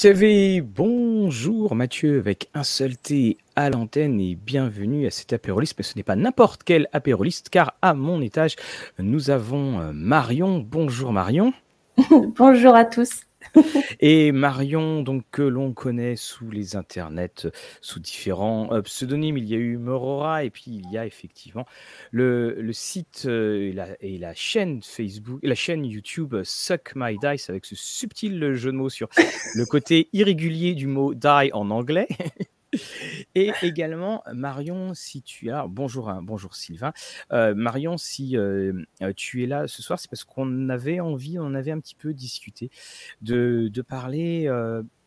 TV, bonjour Mathieu avec un seul T à l'antenne et bienvenue à cet apéroliste, mais ce n'est pas n'importe quel apéroliste car à mon étage nous avons euh, Marion. Bonjour Marion. bonjour à tous. Et Marion, donc que l'on connaît sous les internets, sous différents euh, pseudonymes, il y a eu Morora et puis il y a effectivement le, site euh, et, la, chaîne Facebook, la chaîne YouTube Suck My Dice avec ce subtil jeu de mots sur le côté irrégulier du mot die en anglais. Et également, Marion, si tu as. Bonjour, hein, bonjour Sylvain. Euh, Marion, si euh, euh, tu es là ce soir, c'est parce qu'on avait envie, on avait un petit peu discuté de, de parler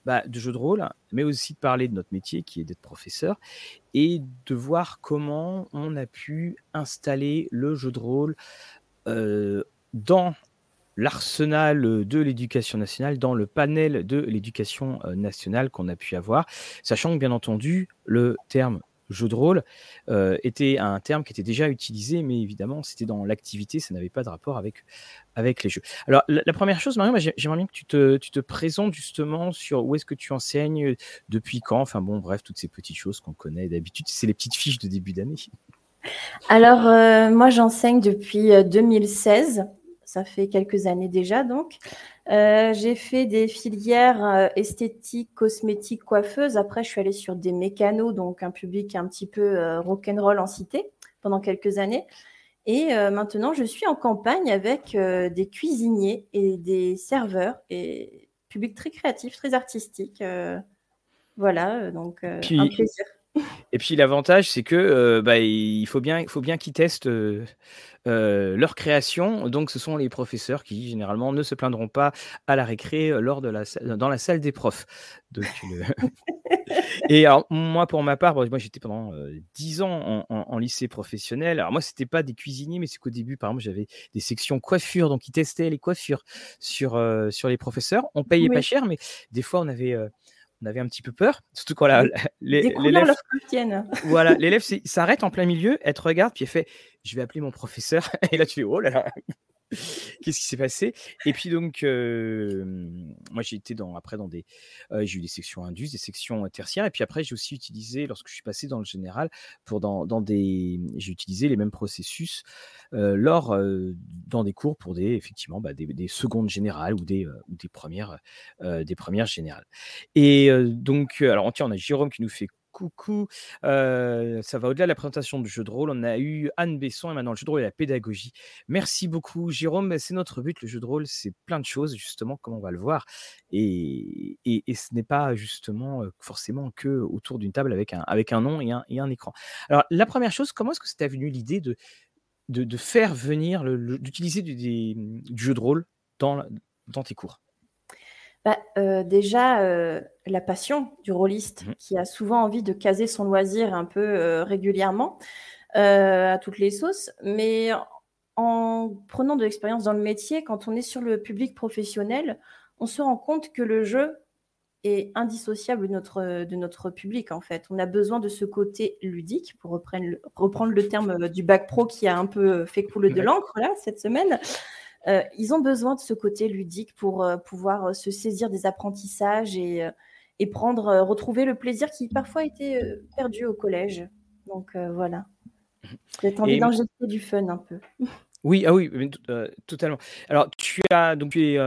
bah, de jeux de rôle, mais aussi de parler de notre métier qui est d'être professeur et de voir comment on a pu installer le jeu de rôle dans l'arsenal de l'éducation nationale, dans le panel de l'éducation euh, nationale qu'on a pu avoir, sachant que bien entendu, le terme jeu de rôle euh, était un terme qui était déjà utilisé, mais évidemment, c'était dans l'activité, ça n'avait pas de rapport avec, avec les jeux. Alors, la, première chose, Marion, j'aimerais bien que tu te, tu te, présentes justement sur où est-ce que tu enseignes, depuis quand, enfin bon, bref, toutes ces petites choses qu'on connaît d'habitude, c'est les petites fiches de début d'année. Alors, euh, moi, j'enseigne depuis 2016 ça fait quelques années déjà donc. Euh, j'ai fait des filières euh, esthétiques, cosmétiques, coiffeuses. Après, je suis allée sur des mécanos, donc un public un petit peu euh, rock'n'roll en cité pendant quelques années. Et maintenant, je suis en campagne avec des cuisiniers et des serveurs et public très créatif, très artistique. voilà, donc un plaisir. Et puis l'avantage, c'est que bah, il faut bien, il faut bien qu'ils testent euh, leur création. Donc, ce sont les professeurs qui, généralement, ne se plaindront pas à la récré euh, lors de la, dans la salle des profs. Et alors, moi, pour ma part, moi, j'étais pendant euh, dix 10 ans en, lycée professionnel. Alors, moi, c'était pas des cuisiniers, mais c'est qu'au début, par exemple, j'avais des sections coiffure. Donc, ils testaient les coiffures sur, sur les professeurs. On payait pas cher, mais des fois, on avait on avait un petit peu peur, surtout quand l'élève voilà, l'élève s'arrête en plein milieu, elle te regarde, puis elle fait Je vais appeler mon professeur. Et là, tu fais Oh là là Qu'est-ce qui s'est passé? Et puis donc, moi j'ai été dans, après dans des, j'ai eu des sections indus, des sections tertiaires, et puis après j'ai aussi utilisé, lorsque je suis passé dans le général, pour dans, dans des, j'ai utilisé les mêmes processus lors dans des cours pour des effectivement bah, des, des, secondes générales ou des ou des premières des premières générales. Et donc, alors tiens, on a Jérôme qui nous fait coucou. ça va au-delà de la présentation du jeu de rôle. On a eu Anne Besson et maintenant le jeu de rôle et la pédagogie. Merci beaucoup, Jérôme. C'est notre but. Le jeu de rôle, c'est plein de choses, justement, comme on va le voir. Et, ce n'est pas justement forcément que autour d'une table avec un, nom et un, écran. Alors, la première chose, comment est-ce que c'était venu l'idée de, faire venir, d'utiliser du, du, jeu de rôle dans tes cours? Bah, euh, déjà, euh, la passion du rôliste mmh qui a souvent envie de caser son loisir un peu euh, régulièrement à toutes les sauces. Mais en prenant de l'expérience dans le métier, quand on est sur le public professionnel, on se rend compte que le jeu est indissociable de notre, de notre public en fait. On a besoin de ce côté ludique, pour reprendre le, reprendre le terme du bac pro qui a un peu fait couler de l'encre là cette semaine. Euh, ils ont besoin de ce côté ludique pour euh, pouvoir euh, se saisir des apprentissages et, et prendre, retrouver le plaisir qui parfois était perdu au collège. Donc voilà. J'ai envie d'injecter du fun un peu. Oui, ah oui, totalement. Alors, tu as donc tu es,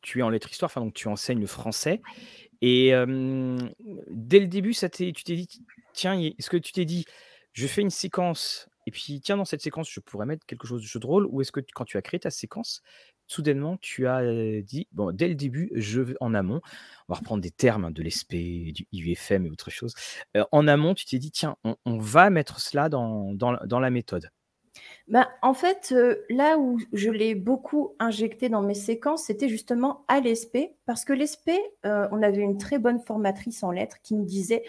tu es en lettres histoire, enfin donc tu enseignes le français. Et dès le début, ça tu t'es dit, tiens, est-ce que tu t'es dit, je fais une séquence et puis, tiens, dans cette séquence, je pourrais mettre quelque chose de jeu de rôle Ou est-ce que quand tu as créé ta séquence, soudainement, tu as dit, bon, dès le début, je vais en amont, on va reprendre des termes hein, de l'ESP, du IUFM et autre chose. en amont, tu t'es dit, tiens, on, va mettre cela dans, la méthode. Ben, en fait, là où je l'ai beaucoup injecté dans mes séquences, c'était justement à l'ESP, parce que l'ESP, on avait une très bonne formatrice en lettres qui nous disait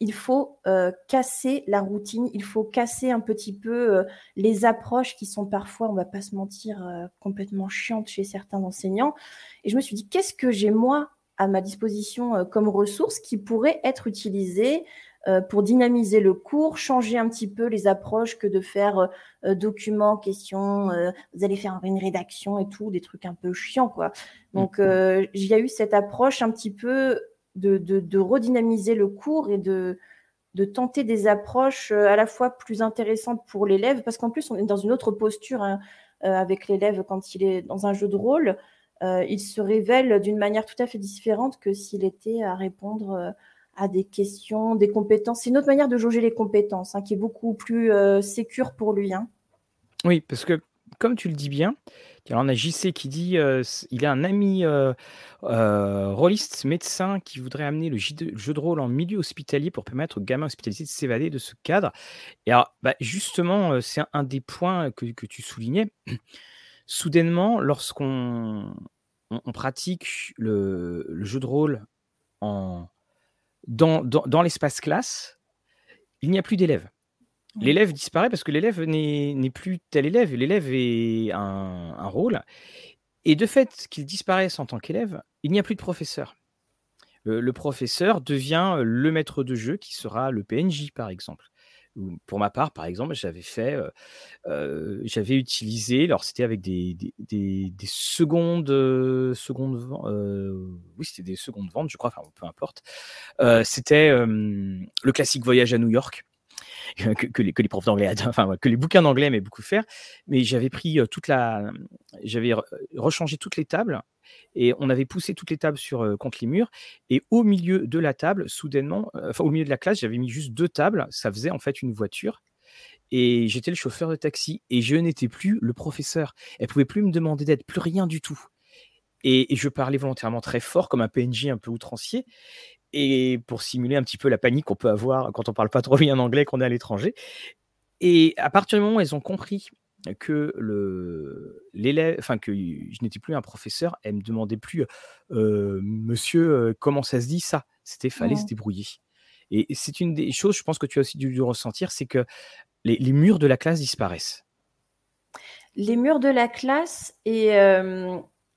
il faut euh, casser la routine, il faut casser un petit peu euh, les approches qui sont parfois, on va pas se mentir, euh, complètement chiantes chez certains enseignants. Et je me suis dit, qu'est-ce que j'ai moi à ma disposition comme ressource qui pourrait être utilisée pour dynamiser le cours, changer un petit peu les approches que de faire documents, questions, vous allez faire une rédaction et tout, des trucs un peu chiants, quoi. Donc, mmh. il y a eu cette approche un petit peu de, redynamiser le cours et de, tenter des approches à la fois plus intéressantes pour l'élève, parce qu'en plus, on est dans une autre posture hein, avec l'élève quand il est dans un jeu de rôle. il se révèle d'une manière tout à fait différente que s'il était à répondre à des questions, des compétences. C'est une autre manière de jauger les compétences, hein, qui est beaucoup plus sécure pour lui. Hein. Oui, parce que comme tu le dis bien, on a JC qui dit euh, il a un ami euh, euh, rôliste médecin qui voudrait amener le jeu de rôle en milieu hospitalier pour permettre aux gamins hospitalisés de s'évader de ce cadre. Bah, justement, c'est un, des points que, tu soulignais. Soudainement, lorsqu'on on, pratique le, jeu de rôle dans, dans l'espace classe, il n'y a plus d'élèves. L'élève disparaît parce que l'élève n'est plus tel élève. L'élève est un, rôle. Et de fait qu'il disparaisse en tant qu'élève, il n'y a plus de professeur. Le, professeur devient le maître de jeu qui sera le PNJ, par exemple. Pour ma part, par exemple, j'avais fait, euh, euh, j'avais utilisé, alors c'était avec des, des, des, secondes, secondes, euh, oui, c'était des secondes ventes, je crois, enfin peu importe. c'était le classique voyage à New York que, les, profs d'anglais, enfin que les bouquins d'anglais aimaient beaucoup faire. Mais j'avais pris toute la, j'avais rechangé toutes les tables et on avait poussé toutes les tables sur contre les murs. Et au milieu de la table, soudainement, enfin au milieu de la classe, j'avais mis juste deux tables. Ça faisait en fait une voiture. Et j'étais le chauffeur de taxi et je n'étais plus le professeur. Elle pouvait plus me demander d'aide, plus rien du tout. Et, et, je parlais volontairement très fort, comme un PNJ un peu outrancier et pour simuler un petit peu la panique qu'on peut avoir quand on parle pas trop bien anglais, qu'on est à l'étranger. Et à partir du moment où elles ont compris que le l'élève, enfin que je n'étais plus un professeur, elle me demandait plus, Monsieur, comment ça se dit ça? C'était fallait se débrouiller. Et c'est une des choses, je pense que tu as aussi dû, ressentir, c'est que les, les, murs de la classe disparaissent. Les murs de la classe et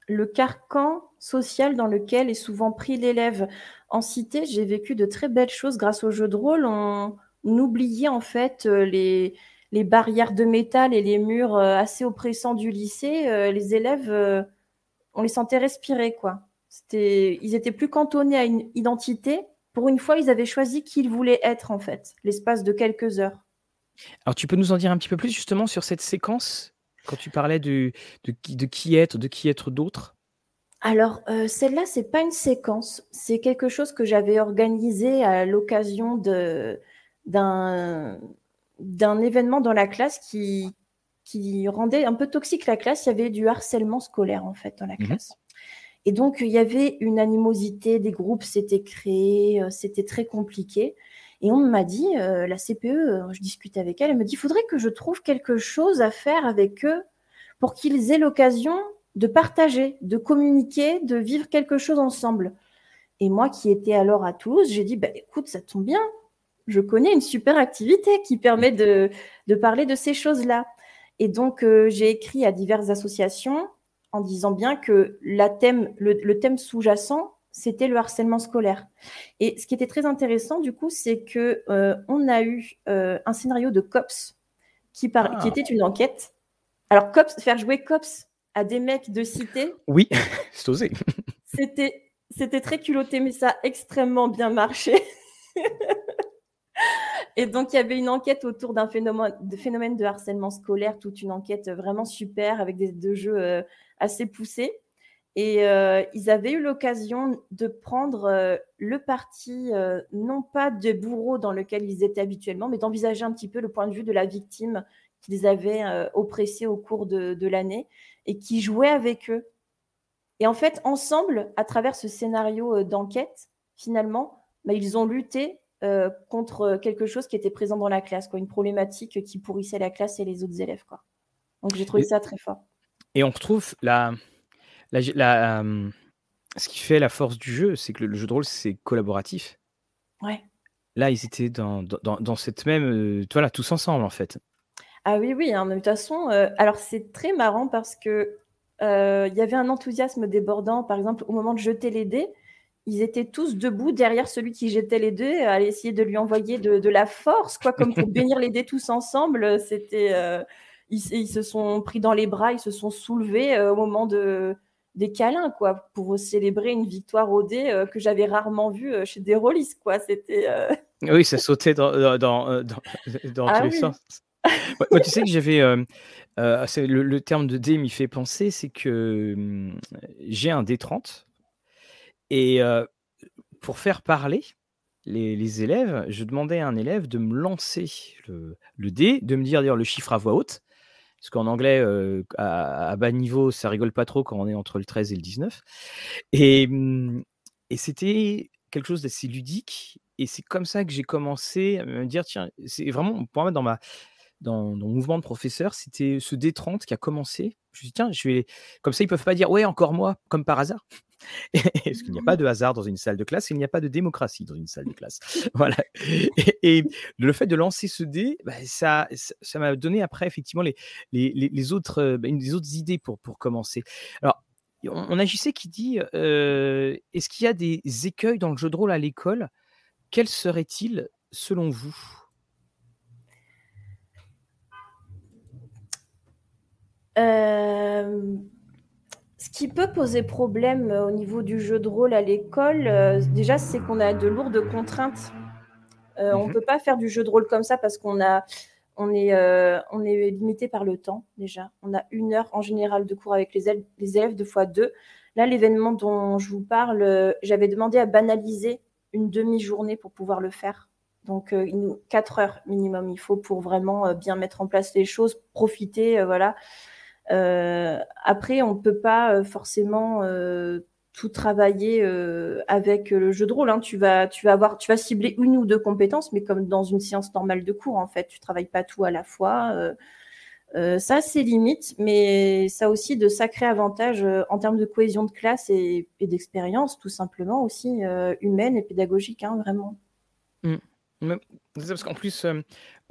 le carcan social dans lequel est souvent pris l'élève. En cité, j'ai vécu de très belles choses grâce au jeu de rôle. On, oubliait en fait euh, les, les, barrières de métal et les murs euh, assez oppressants du lycée. Euh, les élèves, on les sentait respirer quoi. C'était, ils étaient plus cantonnés à une identité. Pour une fois, ils avaient choisi qui ils voulaient être en fait, l'espace de quelques heures. Alors, tu peux nous en dire un petit peu plus justement sur cette séquence quand tu parlais de, de, de qui être, de qui être d'autre? Alors, euh, celle-là, c'est pas une séquence, c'est quelque chose que j'avais organisé à l'occasion d'un événement dans la classe qui qui rendait un peu toxique la classe. Il y avait du harcèlement scolaire, en fait, dans la mmh classe. Et donc il y avait une animosité, des groupes s'étaient créés, euh, c'était très compliqué et on m'a dit, euh, la CPE, je discute avec elle, elle me dit: «Il faudrait que je trouve quelque chose à faire avec eux pour qu'ils aient l'occasion de partager, de communiquer, de vivre quelque chose ensemble. Et moi qui étais alors à Toulouse, j'ai dit, bah, écoute, ça tombe bien, je connais une super activité qui permet de, parler de ces choses-là. Et donc, euh, j'ai écrit à diverses associations en disant bien que le, thème sous-jacent, c'était le harcèlement scolaire. Et ce qui était très intéressant, du coup, c'est que euh, on a eu euh, un scénario de COPS qui, ah. était une enquête. Alors, COPS, faire jouer COPS à des mecs de cité. Oui, c'est osé. C'était, c'était très culotté, mais ça a extrêmement bien marché. Et donc, il y avait une enquête autour d'un phénomène de, phénomène de harcèlement scolaire, toute une enquête vraiment super avec des deux jeux euh, assez poussés. Et euh, ils avaient eu l'occasion de prendre euh, le parti, non pas des bourreaux dans lequel ils étaient habituellement, mais d'envisager un petit peu le point de vue de la victime qu'ils avaient oppressée au cours de, de l'année et qui jouaient avec eux. Et en fait, ensemble, à travers ce scénario euh, d'enquête, finalement, bah, ils ont lutté euh, contre quelque chose qui était présent dans la classe, quoi, une problématique qui pourrissait la classe et les autres élèves. Quoi. Donc j'ai trouvé ça très fort. Et on retrouve la, la, euh, ce qui fait la force du jeu, c'est que le, jeu de rôle, c'est collaboratif. Ouais. Là, ils étaient dans, dans, dans cette même. voilà, tous ensemble, en fait. Ah oui, oui, hein, de toute façon, euh, alors c'est très marrant parce que, euh, il y avait un enthousiasme débordant, par exemple, au moment de jeter les dés, ils étaient tous debout derrière celui qui jetait les dés, à essayer de lui envoyer de, la force, quoi, comme pour bénir les dés tous ensemble. C'était, euh, ils, se sont pris dans les bras, ils se sont soulevés au moment de, des câlins, quoi, pour célébrer une victoire au dé euh, que j'avais rarement vue chez des rôlistes, quoi. C'était. Oui, ça sautait dans, dans, dans, ah tous les sens. Moi, tu sais que j'avais. le, terme de dé m'y fait penser, c'est que hum, j'ai un D30 et pour faire parler les, élèves, je demandais à un élève de me lancer le, dé, de me dire, dire le chiffre à voix haute. Parce qu'en anglais, à, bas niveau, ça rigole pas trop quand on est entre le 13 et le 19. Et, mmh, et c'était quelque chose d'assez ludique. Et c'est comme ça que j'ai commencé à me dire, tiens, c'est vraiment pour moi dans ma dans, mon mouvement de professeur, c'était ce D30 qui a commencé. Je me suis dit, tiens, je vais. Comme ça, ils peuvent pas dire, ouais, encore moi, comme par hasard. Parce qu'il n'y a pas de hasard dans une salle de classe, il n'y a pas de démocratie dans une salle de classe. voilà. Et, le fait de lancer ce dé, bah, ça, ça m'a donné après effectivement les, les, les autres, euh, bah, des autres idées pour, pour commencer. Alors, on, a JC qui dit euh, est-ce qu'il y a des écueils dans le jeu de rôle à l'école? Quels seraient-ils selon vous? Euh, qui peut poser problème euh, au niveau du jeu de rôle à l'école, euh, déjà, c'est qu'on a de lourdes contraintes. Euh, on ne mhm. peut pas faire du jeu de rôle comme ça parce qu'on a, on est, on est limité par le temps déjà. On a une heure en général de cours avec les élèves, les élèves deux fois deux. Là, l'événement dont je vous parle, j'avais demandé à banaliser une demi-journée pour pouvoir le faire. Donc, quatre heures minimum, il faut pour vraiment bien mettre en place les choses, profiter, voilà. Euh, après, on ne peut pas euh, forcément euh, tout travailler avec le jeu de rôle. Hein. Tu, vas, tu, vas avoir, tu vas cibler une ou deux compétences, mais comme dans une séance normale de cours, en fait, tu travailles pas tout à la fois. ça, c'est limite, mais ça a aussi de sacrés avantages en termes de cohésion de classe et, d'expérience, tout simplement aussi humaine et pédagogique, hein, vraiment. Mmh. Parce qu'en plus,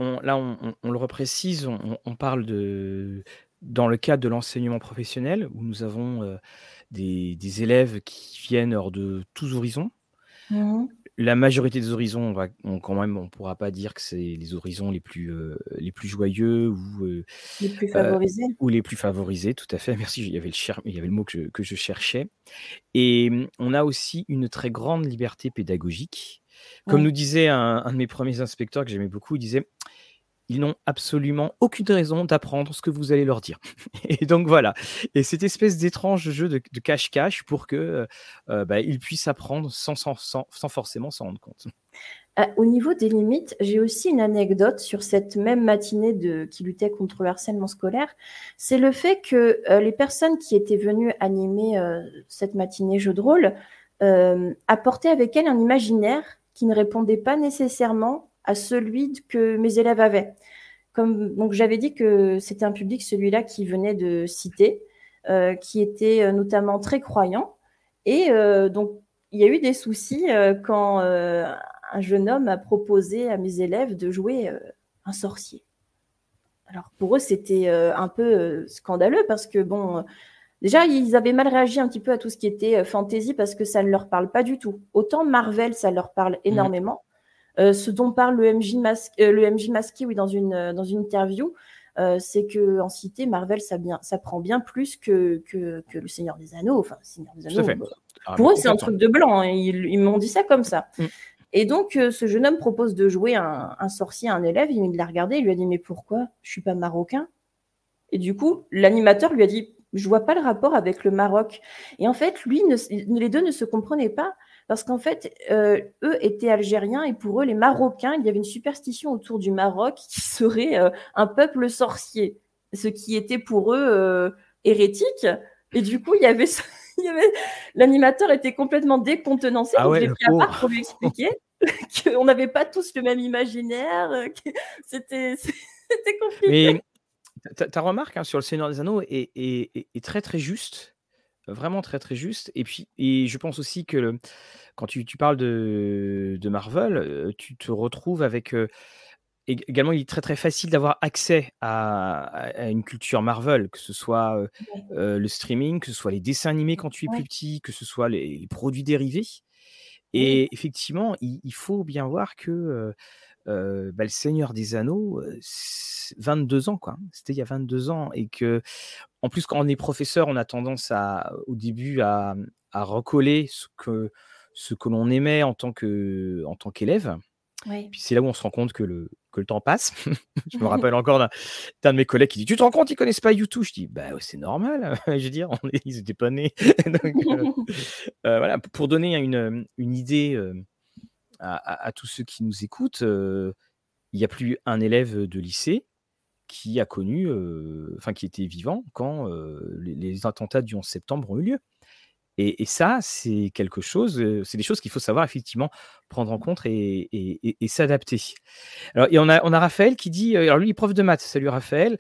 on, là, on, le reprécise, on, parle de, dans le cadre de l'enseignement professionnel, où nous avons des, élèves qui viennent hors de tous horizons. Mmh La majorité des horizons, on quand même, on ne pourra pas dire que c'est les horizons les plus, les plus joyeux ou, les plus favorisés. ou les plus favorisés, tout à fait. Merci, il y avait le, il y avait le mot que je, que je cherchais. Et mmh, on a aussi une très grande liberté pédagogique. Comme nous disait un, un de mes premiers inspecteurs que j'aimais beaucoup, il disait ils n'ont absolument aucune raison d'apprendre ce que vous allez leur dire. Et donc voilà. Et cette espèce d'étrange jeu de cache-cache pour que euh, euh, bah, ils puissent apprendre sans, forcément s'en rendre compte. Euh, au niveau des limites, j'ai aussi une anecdote sur cette même matinée de, qui luttait contre le harcèlement scolaire. C'est le fait que les personnes qui étaient venues animer cette matinée jeu de rôle apportaient avec elles un imaginaire qui ne répondait pas nécessairement à celui que mes élèves avaient. Comme, donc j'avais dit que c'était un public, celui-là, qui venait de cité, euh, qui était euh, notamment très croyant. Et euh, donc, il y a eu des soucis quand un jeune homme a proposé à mes élèves de jouer un sorcier. Alors, pour eux, c'était un peu scandaleux parce que, bon, déjà, ils avaient mal réagi un petit peu à tout ce qui était fantasy parce que ça ne leur parle pas du tout. Autant Marvel, ça leur parle mmh. Euh, ce dont parle le MJ, euh, le MJ masqué oui, dans, une, euh, dans une interview, c'est que en cité, Marvel, ça, bien, ça prend bien plus que, que, que, le Seigneur des Anneaux. Enfin, Seigneur des Anneaux. Bah, ah, pour eux, c'est un truc de blanc. Hein. Ils, m'ont dit ça comme ça. Mm. Et donc, ce jeune homme propose de jouer un, un sorcier à un élève. Il l'a regardé. Il lui a dit Mais pourquoi? Je suis pas marocain. Et du coup, l'animateur lui a dit Je vois pas le rapport avec le Maroc. Et en fait, lui, les deux ne se comprenaient pas parce qu'en fait, euh, eux étaient algériens et pour eux, les Marocains, il y avait une superstition autour du Maroc qui serait euh, un peuple sorcier, ce qui était pour eux euh, hérétique. Et du coup, il y avait, l'animateur était complètement décontenancé. Ah ouais, pris à part pour lui expliquer qu'on n'avait pas tous le même imaginaire. C'était, compliqué. Mais ta, remarque hein, sur le Seigneur des Anneaux est, est, très très juste vraiment très très juste. Et puis, et je pense aussi que quand tu, tu parles de, de Marvel, tu te retrouves avec. également, il est très très facile d'avoir accès à, une culture Marvel, que ce soit le streaming, que ce soit les dessins animés quand tu es plus petit, que ce soit les, produits dérivés. Et effectivement, il, faut bien voir que bah, le Seigneur des Anneaux, 22 ans, quoi. Hein. C'était il y a 22 ans. Et que, en plus, quand on est professeur, on a tendance à, au début à, à recoller ce que, ce que l'on aimait en tant qu'élève. Puis c'est là où on se rend compte que le, que le temps passe. je me rappelle encore d'un de mes collègues qui dit Tu te rends compte, ils connaissent pas YouTube? Je dis Bah c'est normal. je veux dire, ils n'étaient pas nés. Euh, euh, voilà, pour donner une, une idée euh, à, tous ceux qui nous écoutent, il n'y a plus un élève de lycée qui a connu, enfin qui était vivant quand les, les, attentats du 11 septembre ont eu lieu. Et, ça, c'est quelque chose, c'est des choses qu'il faut savoir effectivement prendre en compte et, s'adapter. Alors, et on a, on a Raphaël qui dit, alors lui, il est prof de maths. Salut Raphaël.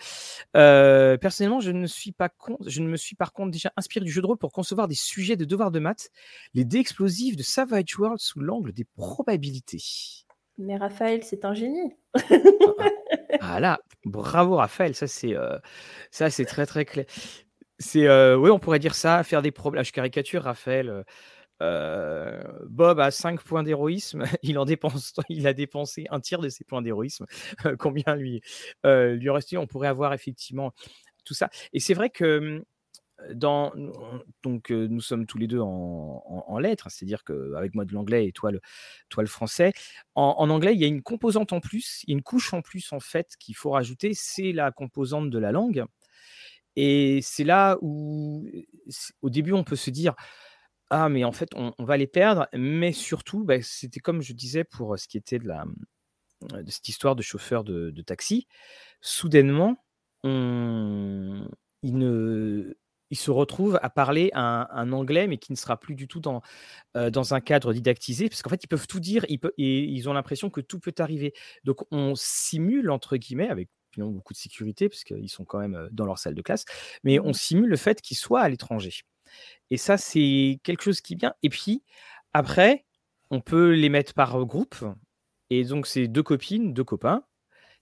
personnellement, je ne suis pas con, je ne me suis par contre déjà inspiré du jeu de rôle pour concevoir des sujets de devoirs de maths, les dés explosifs de Savage World sous l'angle des probabilités. Mais Raphaël, c'est un génie. ah là, bravo Raphaël, ça c'est ça c'est très très clair. Euh, oui, on pourrait dire ça, faire des problèmes. Je caricature Raphaël. Euh, euh, Bob a 5 points d'héroïsme, il en dépense, il a dépensé un tiers de ses points d'héroïsme. combien lui, lui reste On pourrait avoir effectivement tout ça. Et c'est vrai que dans, donc nous sommes tous les deux en, lettres, c'est-à-dire qu'avec moi de l'anglais et toi le, toi le français. En, en, anglais, il y a une composante en plus, une couche en plus en fait qu'il faut rajouter, c'est la composante de la langue. Et c'est là où, au début, on peut se dire Ah, mais en fait, on, va les perdre. Mais surtout, bah, c'était comme je disais pour ce qui était de, la, de cette histoire de chauffeur de, taxi. Soudainement, on, se retrouve à parler un, anglais, mais qui ne sera plus du tout dans, dans un cadre didactisé, parce qu'en fait, ils peuvent tout dire et ils ont l'impression que tout peut arriver. Donc, on simule, entre guillemets, avec beaucoup de sécurité, parce qu'ils sont quand même dans leur salle de classe, mais on simule le fait qu'ils soient à l'étranger. Et ça, c'est quelque chose qui est bien. Et puis, après, on peut les mettre par groupe. Et donc, c'est deux copines, deux copains,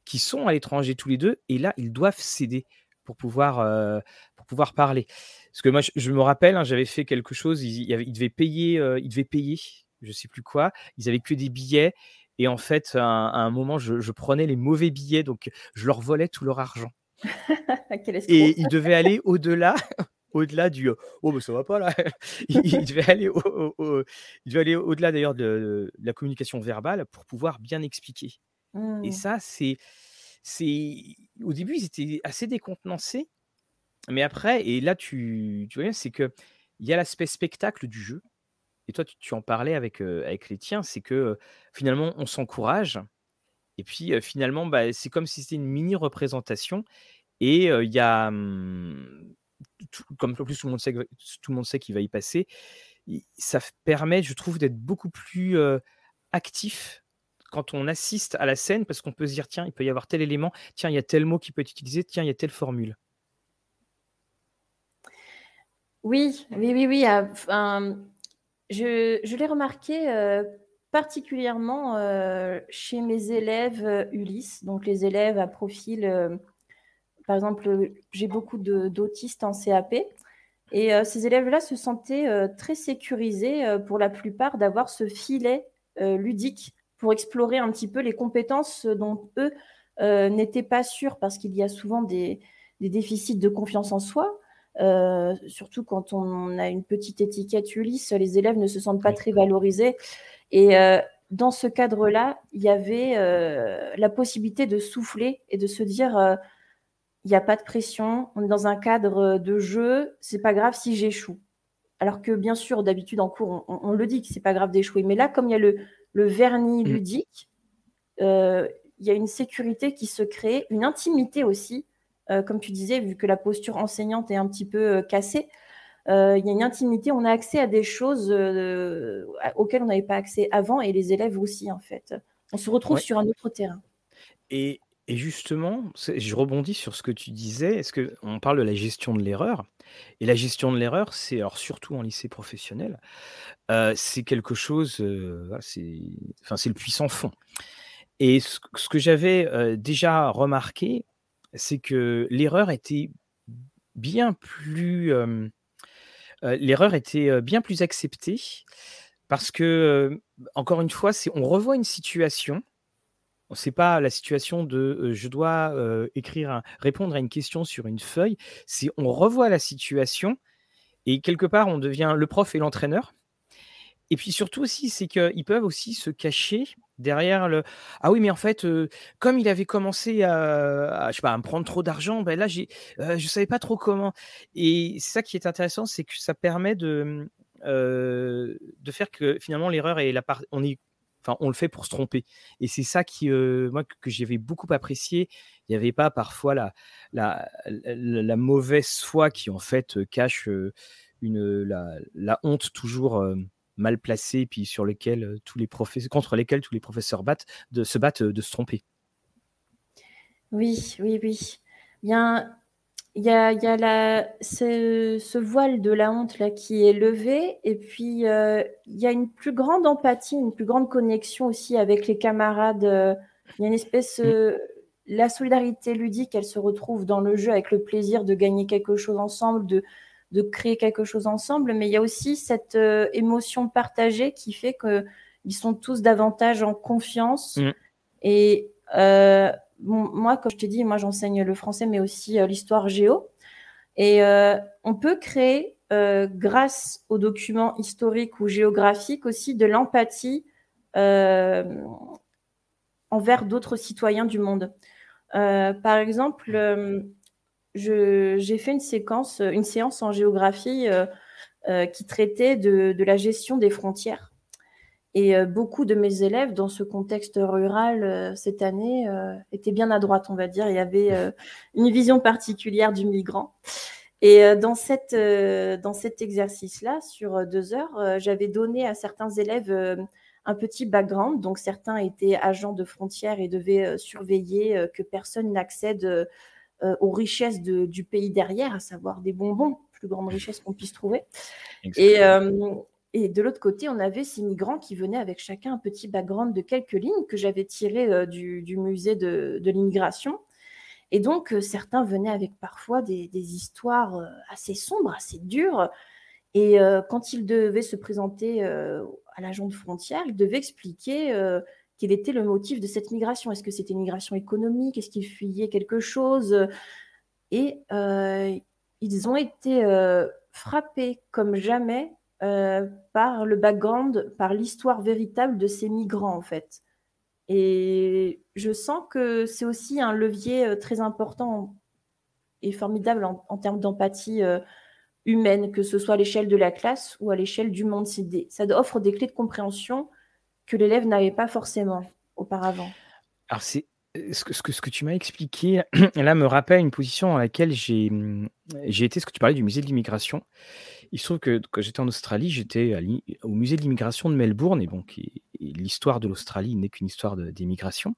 qui sont à l'étranger tous les deux. Et là, ils doivent céder pour pouvoir, pour pouvoir parler. Parce que moi, je, me rappelle, hein, j'avais fait quelque chose, ils, devaient payer, ils devaient payer, je sais plus quoi. Ils avaient que des billets et en fait, à un, moment, je, prenais les mauvais billets, donc je leur volais tout leur argent. et ils devaient aller au-delà. Au-delà du oh mais ça va pas là, il, devait aller au, aller au-delà d'ailleurs de, la communication verbale pour pouvoir bien expliquer. Et mmh. ça c'est c'est au début ils étaient assez décontenancés, mais après et là tu tu vois bien c'est que il y a l'aspect spectacle du jeu et toi, tu, en parlais avec, avec les tiens, c'est que finalement, on s'encourage. Et puis finalement, bah, c'est comme si c'était une mini représentation. Et il y a, mmh, comme en plus tout le monde sait, tout le qu'il va y passer, ça permet, je trouve, d'être beaucoup plus actif quand on assiste à la scène, parce qu'on peut se dire, tiens, il peut y avoir tel élément, tiens, il y a tel mot qui peut être utilisé, tiens, il y a telle formule. Oui, oui, oui, oui. Je, l'ai remarqué euh, particulièrement euh, chez mes élèves euh, Ulysse, donc les élèves à profil, par exemple, j'ai beaucoup d'autistes en CAP, et ces élèves-là se sentaient très sécurisés pour la plupart d'avoir ce filet ludique pour explorer un petit peu les compétences dont eux n'étaient pas sûrs, parce qu'il y a souvent des déficits de confiance en soi. Euh, surtout quand on a une petite étiquette Ulysse, les élèves ne se sentent pas très valorisés. Et euh, dans ce cadre-là, il y avait euh, la possibilité de souffler et de se dire il n'y a pas de pression, on est dans un cadre de jeu, c'est pas grave si j'échoue. Alors que bien sûr, d'habitude en cours, on, le dit que c'est pas grave d'échouer. Mais là, comme il y a le, le vernis mmh. ludique, il y a une sécurité qui se crée, une intimité aussi euh, comme tu disais, vu que la posture enseignante est un petit peu euh, cassée, euh, il y a une intimité, on a accès à des choses auxquelles on n'avait pas accès avant, et les élèves aussi, en fait. On se retrouve sur un autre terrain. Et, justement, je rebondis sur ce que tu disais. Est-ce que on parle de la gestion de l'erreur Et la gestion de l'erreur, c'est alors surtout en lycée professionnel, c'est quelque chose, c'est, enfin, le puissant fond. Et ce que j'avais déjà remarqué, c'est que l'erreur était bien plus, l'erreur était bien plus acceptée parce que, encore une fois, c'est on revoit une situation. C'est pas la situation de je dois écrire, répondre à une question sur une feuille. C'est on revoit la situation et quelque part on devient le prof et l'entraîneur. Et puis surtout aussi, c'est qu'ils peuvent aussi se cacher derrière le ah oui mais en fait comme il avait commencé à, je sais pas à me prendre trop d'argent ben là j'ai je savais pas trop comment et ça qui est intéressant c'est que ça permet de de faire que finalement l'erreur est la part on est enfin on le fait pour se tromper. Et c'est ça qui moi que, j'avais beaucoup apprécié. Il n'y avait pas parfois la, la, mauvaise foi qui en fait cache une la honte toujours mal placés, puis sur lesquels tous les contre lesquels tous les professeurs battent, de, se battent de se tromper. Oui, oui, oui. Bien, il y a, il y a la, ce, voile de la honte là qui est levé, et puis il y a une plus grande empathie, une plus grande connexion aussi avec les camarades. Il y a une espèce, mmh. la solidarité ludique, elle se retrouve dans le jeu avec le plaisir de gagner quelque chose ensemble, de, de créer quelque chose ensemble, mais il y a aussi cette euh, émotion partagée qui fait qu'ils sont tous davantage en confiance. Mm. Et euh, moi, comme je te dis, moi j'enseigne le français, mais aussi euh, l'histoire géo. Et on peut créer, grâce aux documents historiques ou géographiques, aussi de l'empathie envers d'autres citoyens du monde. par exemple, j'ai fait une séquence, une séance en géographie euh, euh, qui traitait de, la gestion des frontières. Et euh, beaucoup de mes élèves, dans ce contexte rural cette année, étaient bien à droite, on va dire. Il y avait une vision particulière du migrant. Et dans, cette, dans cet exercice-là, sur deux heures, j'avais donné à certains élèves un petit background. Donc certains étaient agents de frontières et devaient surveiller que personne n'accède euh, aux richesses du pays derrière, à savoir des bonbons, plus grande richesse qu'on puisse trouver. Et, euh, et de l'autre côté, on avait ces migrants qui venaient avec chacun un petit background de quelques lignes que j'avais tiré euh, du, musée de, l'immigration. Et donc, certains venaient avec parfois des, histoires assez sombres, assez dures. Et quand ils devaient se présenter à l'agent de frontière, ils devaient expliquer quel était le motif de cette migration? Est-ce que c'était une migration économique? Est-ce qu'ils fuyaient quelque chose? Et euh, ils ont été euh, frappés comme jamais euh, par le background, par l'histoire véritable de ces migrants, en fait. Et je sens que c'est aussi un levier très important et formidable en, termes d'empathie humaine, que ce soit à l'échelle de la classe ou à l'échelle du monde. Ça offre des clés de compréhension que l'élève n'avait pas forcément auparavant. Alors, c'est euh, ce que, ce que, ce que tu m'as expliqué, là, me rappelle une position dans laquelle j'ai hum, j'ai été, ce que tu parlais du musée de l'immigration. Il se trouve que quand j'étais en Australie, j'étais au musée de l'immigration de Melbourne, et bon, l'histoire de l'Australie n'est qu'une histoire d'immigration.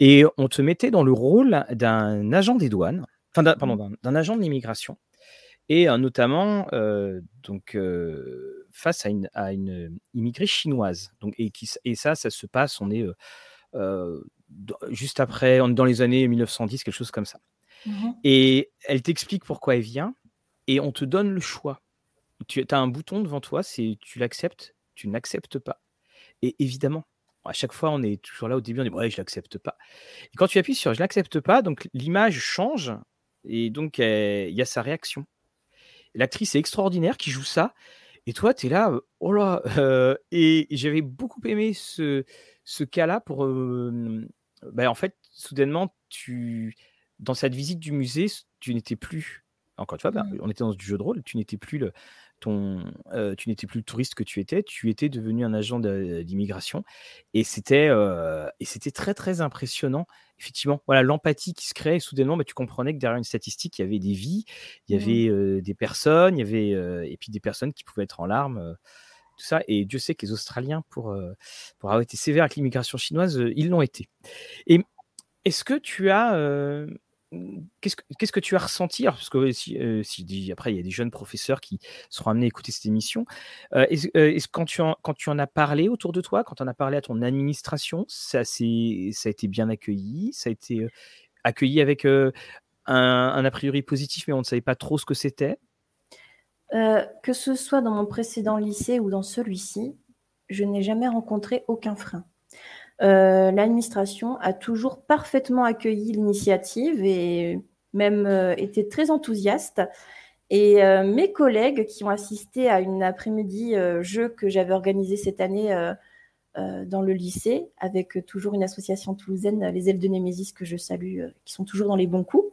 Et on te mettait dans le rôle d'un agent des douanes, enfin, pardon, mmh. d'un agent de l'immigration, et euh, notamment, euh, donc, face à une, à une immigrée chinoise. Donc, et, qui, et ça, ça se passe, on est juste après, dans les années 1910, quelque chose comme ça. Mmh et elle t'explique pourquoi elle vient et on te donne le choix. Tu as un bouton devant toi, c'est tu l'acceptes, tu n'acceptes pas. Et évidemment, à chaque fois, on est toujours là au début, on dit ouais, je l'accepte pas. Et quand tu appuies sur je l'accepte pas, donc l'image change et donc il y a sa réaction. L'actrice est extraordinaire qui joue ça et toi, tu es là, oh là et j'avais beaucoup aimé ce ce cas-là pour, bah, en fait, soudainement, tu dans cette visite du musée, tu n'étais plus encore une fois, bah, mmh. on était dans du jeu de rôle, tu n'étais plus le ton, tu n'étais plus le touriste que tu étais, tu étais devenu un agent d'immigration et c'était, et c'était très, très impressionnant. Effectivement, voilà, l'empathie qui se crée soudainement, bah, tu comprenais que derrière une statistique, il y avait des vies, il y mmh. avait, des personnes, il y avait, et puis des personnes qui pouvaient être en larmes, tout ça et Dieu sait que les Australiens pour, pour avoir été sévères avec l'immigration chinoise, ils l'ont été et est-ce que tu as, Qu'est-ce que, tu as ressenti? Parce que si, si, après, il y a des jeunes professeurs qui seront amenés à écouter cette émission. est-ce, est quand, tu en, quand tu en as parlé autour de toi, quand tu en as parlé à ton administration, ça, c'est, ça a été bien accueilli? Ça a été accueilli avec un, a priori positif, mais on ne savait pas trop ce que c'était? Que ce soit dans mon précédent lycée ou dans celui-ci, je n'ai jamais rencontré aucun frein. Euh, l'administration a toujours parfaitement accueilli l'initiative et même euh, été très enthousiaste. Et euh, mes collègues qui ont assisté à une après-midi jeu que j'avais organisé cette année dans le lycée, avec toujours une association toulousaine, les Ailes de Némésis, que je salue, qui sont toujours dans les bons coups,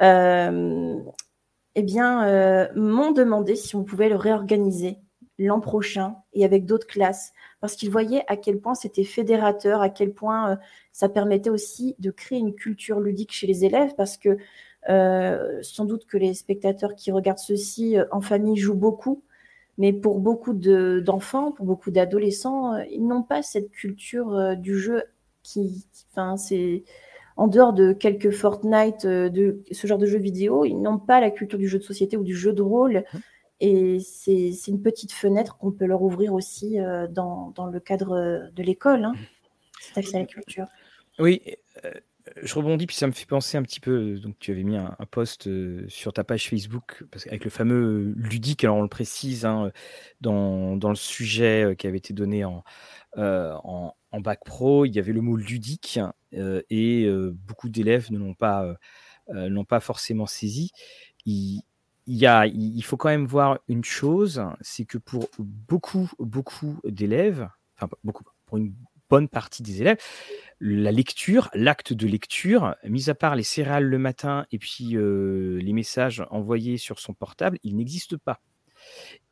eh bien, m'ont demandé si on pouvait le réorganiser l'an prochain et avec d'autres classes, parce qu'ils voyaient à quel point c'était fédérateur, à quel point euh, ça permettait aussi de créer une culture ludique chez les élèves, parce que euh, sans doute que les spectateurs qui regardent ceci euh, en famille jouent beaucoup, mais pour beaucoup d'enfants, pour beaucoup d'adolescents, ils n'ont pas cette culture du jeu qui, enfin, c'est en dehors de quelques Fortnite, de ce genre de jeux vidéo, ils n'ont pas la culture du jeu de société ou du jeu de rôle. Et c'est une petite fenêtre qu'on peut leur ouvrir aussi euh, dans, le cadre de l'école, hein, la culture. Oui, euh, je rebondis, puis ça me fait penser un petit peu. Donc, tu avais mis un, post euh, sur ta page Facebook avec le fameux ludique, alors on le précise, hein, dans, le sujet qui avait été donné en, bac pro, il y avait le mot ludique et beaucoup d'élèves ne l'ont pas, l'ont pas forcément saisi. Il, il, faut quand même voir une chose, c'est que pour beaucoup, beaucoup d'élèves, enfin beaucoup, pour une bonne partie des élèves, la lecture, l'acte de lecture, mis à part les céréales le matin et puis euh, les messages envoyés sur son portable, il n'existe pas.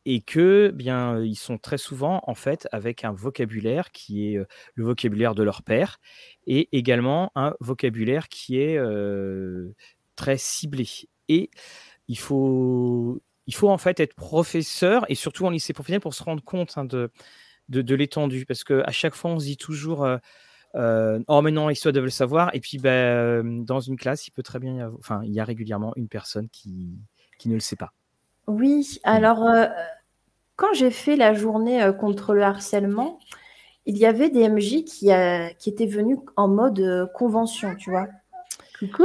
Et que bien, ils sont très souvent en fait avec un vocabulaire qui est euh, le vocabulaire de leur père et également un vocabulaire qui est euh, très ciblé. Et il faut, il faut en fait être professeur et surtout en lycée professionnel pour se rendre compte hein, de, de, l'étendue. Parce qu'à chaque fois, on se dit toujours euh, euh, Oh, mais non, histoire de le savoir. Et puis, ben, dans une classe, il peut très bien y avoir, enfin, il y a régulièrement une personne qui, qui ne le sait pas. Oui, alors, euh, quand j'ai fait la journée contre le harcèlement, il y avait des MJ qui, qui étaient venus en mode convention, tu vois. Coucou.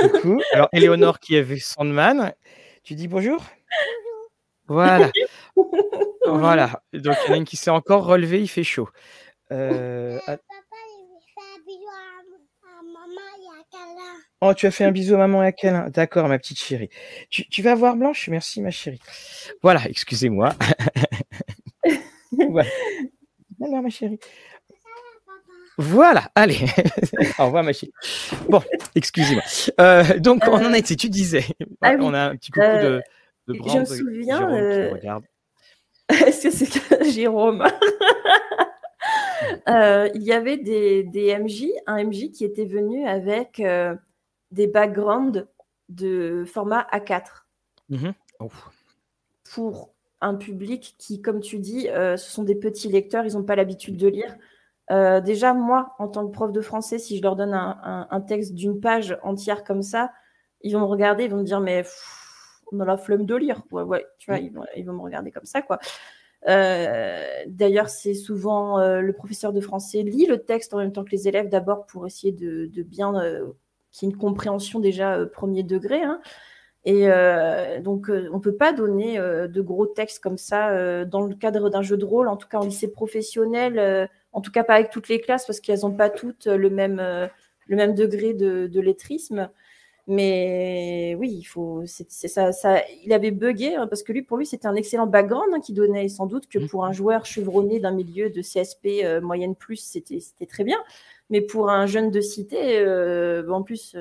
Coucou. Alors, Éléonore qui est vu Sandman, tu dis bonjour? Voilà. voilà. Donc, il y en a une qui s'est encore relevée, il fait chaud. Euh, Papa, il fait un bisou à, maman et à Câlin. Oh, tu as fait un bisou à maman et à Câlin. D'accord, ma petite chérie. Tu, tu, vas voir Blanche? Merci, ma chérie. Voilà, excusez-moi. voilà. Alors, ma chérie. Voilà, allez. Au revoir, ma chérie. Bon, excusez-moi. Euh, donc, on en était, tu disais. Ah on a un petit coucou de, de euh, Je me souviens. Euh... Est-ce que c'est Jérôme? Euh, Il y avait des, des, MJ, un MJ qui était venu avec des backgrounds de format A4. Mmh Pour un public qui, comme tu dis, ce sont des petits lecteurs, ils n'ont pas l'habitude de lire. Euh, déjà, moi, en tant que prof de français, si je leur donne un, texte d'une page entière comme ça, ils vont me regarder, ils vont me dire, mais on a la flemme de lire. Ouais, ouais, tu vois, mm. ils, vont, me regarder comme ça, quoi. Euh, d'ailleurs, c'est souvent euh, le professeur de français lit le texte en même temps que les élèves, d'abord pour essayer de, bien qu'il y ait une compréhension déjà premier degré. Hein. Et donc, on ne peut pas donner de gros textes comme ça dans le cadre d'un jeu de rôle, en tout cas en lycée professionnel en tout cas pas avec toutes les classes parce qu'elles n'ont pas toutes le même, euh, le même degré de, de lettrisme. Mais oui, il faut. C'est, ça, ça, il avait bugué hein, parce que lui, pour lui, c'était un excellent background hein, qui donnait sans doute que mmh. pour un joueur chevronné d'un milieu de CSP euh, moyenne plus, c'était, c'était très bien. Mais pour un jeune de cité, euh, en plus,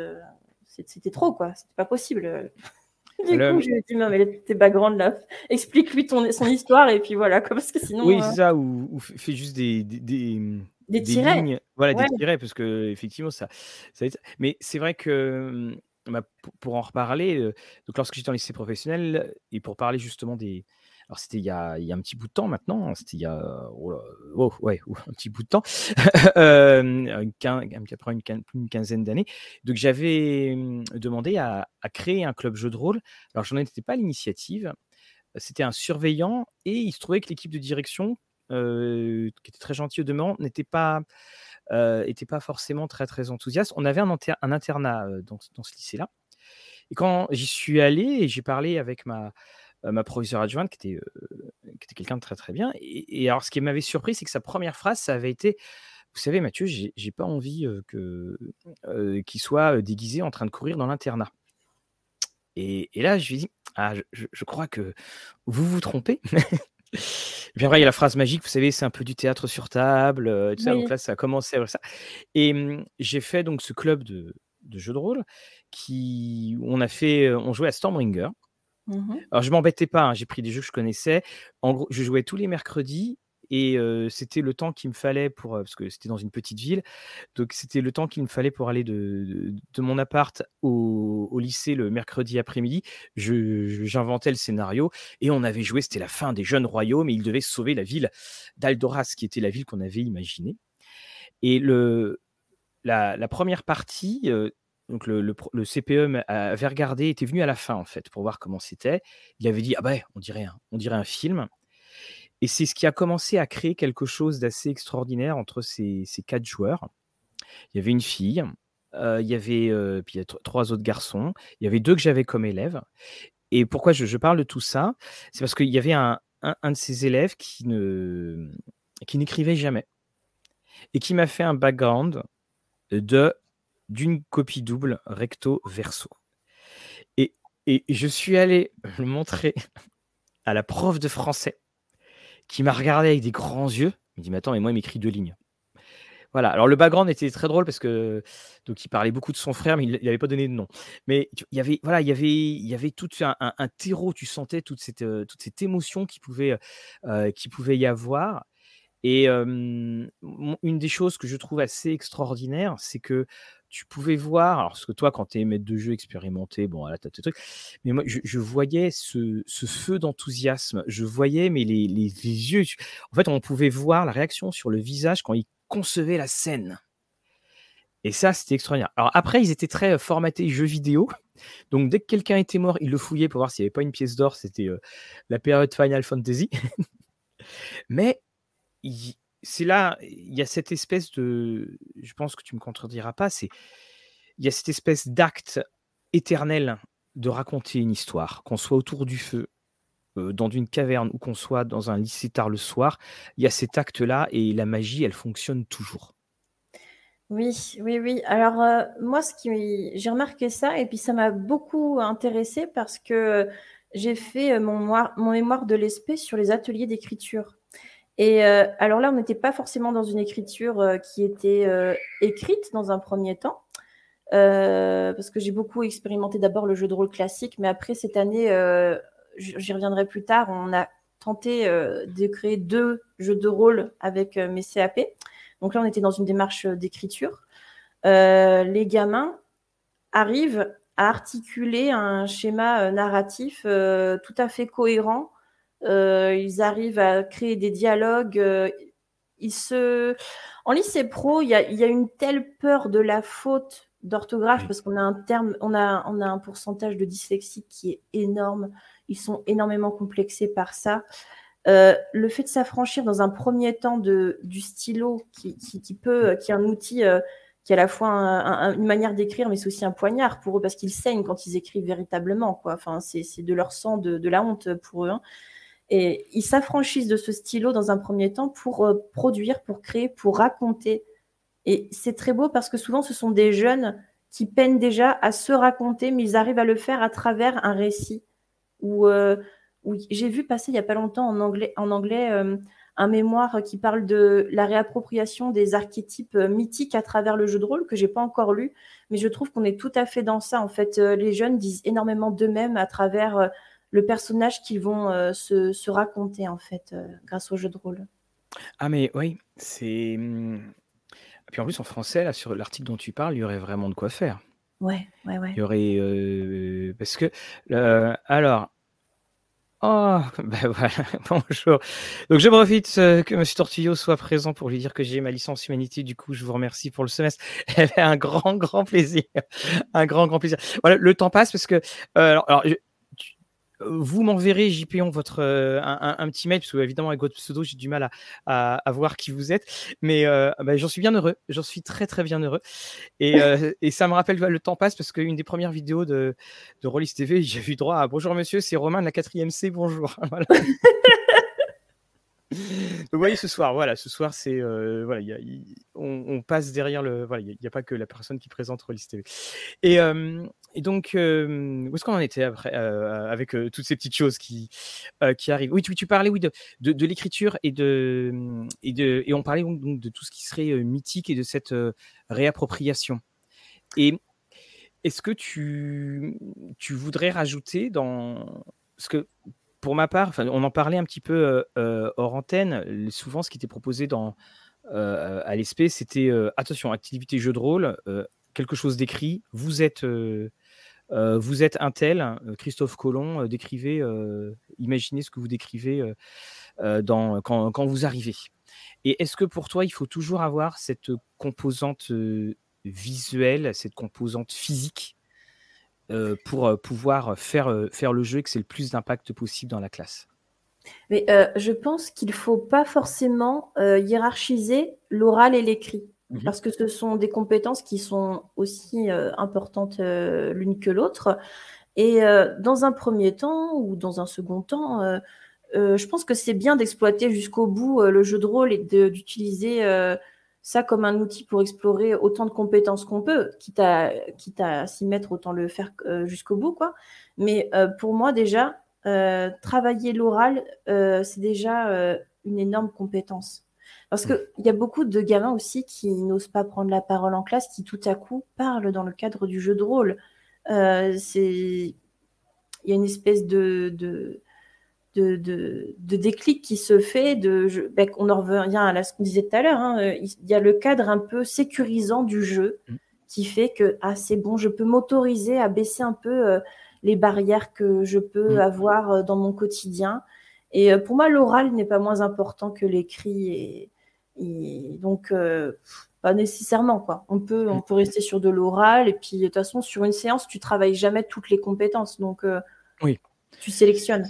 c'était trop quoi. C'était pas possible. Du coup, je lui ai dit, non, mais tes backgrounds là, explique-lui ton, son histoire et puis voilà, parce que sinon. Oui, c'est euh, ça, ou, ou fais juste des, des, des, des. Lignes, voilà, des tirets, parce que effectivement, ça. ça mais c'est vrai que, bah, pour, pour, en reparler, euh, donc lorsque j'étais en lycée professionnel, et pour parler justement des, alors, c'était il, y a, un petit bout de temps maintenant. Hein, c'était il y a oh oh, ouais, un petit bout de temps, euh, après une, quinzaine d'années. Donc, j'avais mmh, demandé à, créer un club jeu de rôle. Alors, j'en étais pas l'initiative. C'était un surveillant et il se trouvait que l'équipe de direction, euh, qui était très gentille au demeurant, n'était pas, euh, pas forcément très, très enthousiaste. On avait un, un internat dans, dans ce lycée-là. Et quand j'y suis allé et j'ai parlé avec ma, ma proviseure adjointe, qui était, qui était quelqu'un de très très bien. Et, alors, ce qui m'avait surpris, c'est que sa première phrase, ça avait été Vous savez, Mathieu, j'ai pas envie que qu'il soit déguisé en train de courir dans l'internat. Et, là, je lui dis Ah, je, crois que vous vous trompez. Bien vrai, il y a la phrase magique, vous savez, c'est un peu du théâtre sur table, tout ça. Donc là, ça a commencé avec ça. Et mmh, j'ai fait donc ce club de, de jeux de rôle qui, on a fait, on jouait à Stormbringer. Mmh Alors, je m'embêtais pas, hein, j'ai pris des jeux que je connaissais. En gros, je jouais tous les mercredis et c'était le temps qu'il me fallait pour parce que c'était dans une petite ville. Donc c'était le temps qu'il me fallait pour aller de, de, mon appart au, au, lycée le mercredi après-midi. J'inventais le scénario et on avait joué c'était la fin des jeunes royaumes et il devait sauver la ville d'Aldoras qui était la ville qu'on avait imaginée. Et le la première partie donc le, le, le, CPE avait regardé, était venu à la fin en fait pour voir comment c'était. Il avait dit ah ben on dirait on dirait un film. Et c'est ce qui a commencé à créer quelque chose d'assez extraordinaire entre ces, quatre joueurs. Il y avait une fille, il y avait puis trois autres garçons, il y avait deux que j'avais comme élèves. Et pourquoi je, parle de tout ça? C'est parce qu'il y avait un, de ces élèves qui ne qui n'écrivait jamais et qui m'a fait un background de d'une copie double recto verso. Et, et je suis allé le montrer à la prof de français qui m'a regardé avec des grands yeux. Il me dit, mais attends, mais moi, il m'écrit deux lignes. Voilà. Alors, le background était très drôle parce que donc il parlait beaucoup de son frère, mais il n'avait pas donné de nom. Mais il y avait, voilà, il y avait, il y avait tout un, terreau. Tu sentais toute cette, euh, toute cette émotion qui pouvait, euh, qui pouvait y avoir. Et une des choses que je trouve assez extraordinaire, c'est que tu pouvais voir, alors parce que toi, quand tu es maître de jeu expérimenté, bon, là, tu as tes trucs, mais moi, je, voyais ce, feu d'enthousiasme, je voyais, mais les, yeux, en fait, on pouvait voir la réaction sur le visage quand ils concevaient la scène. Et ça, c'était extraordinaire. Alors après, ils étaient très formatés jeux vidéo. Donc dès que quelqu'un était mort, ils le fouillaient pour voir s'il n'y avait pas une pièce d'or. C'était la période Final Fantasy. mais c'est là, il y a cette espèce de, je pense que tu me contrediras pas, c'est, il y a cette espèce d'acte éternel de raconter une histoire, qu'on soit autour du feu, dans une caverne ou qu'on soit dans un lycée tard le soir, il y a cet acte-là et la magie, elle fonctionne toujours. Oui, oui, oui. Alors moi, ce qui, j'ai remarqué ça et puis ça m'a beaucoup intéressé parce que j'ai fait mon, mon mémoire de l'espèce sur les ateliers d'écriture. Et euh, alors là, on n'était pas forcément dans une écriture euh, qui était euh, écrite dans un premier temps, parce que j'ai beaucoup expérimenté d'abord le jeu de rôle classique, mais après cette année, j'y reviendrai plus tard, on a tenté de créer deux jeux de rôle avec mes CAP. Donc là, on était dans une démarche d'écriture. les gamins arrivent à articuler un schéma narratif tout à fait cohérent euh, ils arrivent à créer des dialogues. Euh, ils se... En lycée pro, il y a, une telle peur de la faute d'orthographe parce qu'on a un terme, on a, on a un pourcentage de dyslexie qui est énorme. Ils sont énormément complexés par ça. Euh, le fait de s'affranchir dans un premier temps de, du stylo, qui, qui, peut, qui est un outil qui est à la fois une manière d'écrire, mais c'est aussi un poignard pour eux parce qu'ils saignent quand ils écrivent véritablement. Quoi. Enfin, c'est de leur sang, de, de la honte pour eux. Hein. Et ils s'affranchissent de ce stylo dans un premier temps pour euh, produire, pour créer, pour raconter. Et c'est très beau parce que souvent, ce sont des jeunes qui peinent déjà à se raconter, mais ils arrivent à le faire à travers un récit. Où, euh, j'ai vu passer il n'y a pas longtemps en anglais, euh, un mémoire qui parle de la réappropriation des archétypes mythiques à travers le jeu de rôle que j'ai pas encore lu, mais je trouve qu'on est tout à fait dans ça. En fait, les jeunes disent énormément d'eux-mêmes à travers le personnage qu'ils vont euh, se, raconter en fait euh, grâce au jeu de rôle. Ah mais oui, c'est. Mmh, puis en plus en français là sur l'article dont tu parles, il y aurait vraiment de quoi faire. Ouais, ouais, ouais. Il y aurait euh, parce que alors. Oh, ben voilà, bonjour. Donc je profite que M. Tortillot soit présent pour lui dire que j'ai ma licence humanité. Du coup, je vous remercie pour le semestre. Elle a un grand, grand plaisir. Un grand, grand plaisir. Voilà, le temps passe parce que alors vous m'enverrez, JPon, votre, un, petit mail, parce que évidemment, avec votre pseudo, j'ai du mal à, à, voir qui vous êtes. Mais bah, j'en suis bien heureux. J'en suis très, très bien heureux. Et, et, ça me rappelle, le temps passe, parce qu'une des premières vidéos de, de Rollis TV, j'ai eu droit à Bonjour monsieur, c'est Romain de la 4ème C, bonjour. Voilà. Vous voyez ce soir, voilà, ce soir c'est euh, voilà, on, passe derrière le, voilà, il n'y a, pas que la personne qui présente. Et, euh, et donc euh, où est-ce qu'on en était après avec toutes ces petites choses qui qui arrivent? Oui, tu, tu parlais oui de, de, l'écriture et de et de et on parlait donc de tout ce qui serait mythique et de cette réappropriation. Et est-ce que tu tu voudrais rajouter dans ce que pour ma part, on en parlait un petit peu hors antenne. Souvent, ce qui était proposé dans, à l'ESP, c'était attention, activité jeu de rôle, quelque chose d'écrit. Vous êtes, vous êtes un tel, Christophe Colomb, décrivez, imaginez ce que vous décrivez dans, quand, quand, vous arrivez. Et est-ce que pour toi, il faut toujours avoir cette composante visuelle, cette composante physique? Euh, pour euh, pouvoir faire, euh, faire le jeu et que c'est le plus d'impact possible dans la classe Mais je pense qu'il ne faut pas forcément hiérarchiser l'oral et l'écrit. Mmh parce que ce sont des compétences qui sont aussi importantes l'une que l'autre. Et dans un premier temps ou dans un second temps, je pense que c'est bien d'exploiter jusqu'au bout le jeu de rôle et d'utiliser ça comme un outil pour explorer autant de compétences qu'on peut, quitte à, quitte à s'y mettre, autant le faire euh, jusqu'au bout. Quoi. Mais euh, pour moi, déjà, euh, travailler l'oral, c'est déjà une énorme compétence. Parce qu'il y a beaucoup de gamins aussi qui n'osent pas prendre la parole en classe, qui tout à coup parlent dans le cadre du jeu de rôle. c'est... Il y a une espèce de, de de, de, déclic qui se fait. De, ben, on en revient à ce qu'on disait tout à l'heure. Hein, euh, il y a le cadre un peu sécurisant du jeu mm. qui fait que ah, c'est bon, je peux m'autoriser à baisser un peu euh, les barrières que je peux mm. avoir euh, dans mon quotidien. Et pour moi, l'oral n'est pas moins important que l'écrit. Et, donc, pas nécessairement. Quoi. On, peut, on mm. peut rester sur de l'oral. Et puis, de toute façon, sur une séance, tu travailles jamais toutes les compétences. Donc, oui. tu sélectionnes.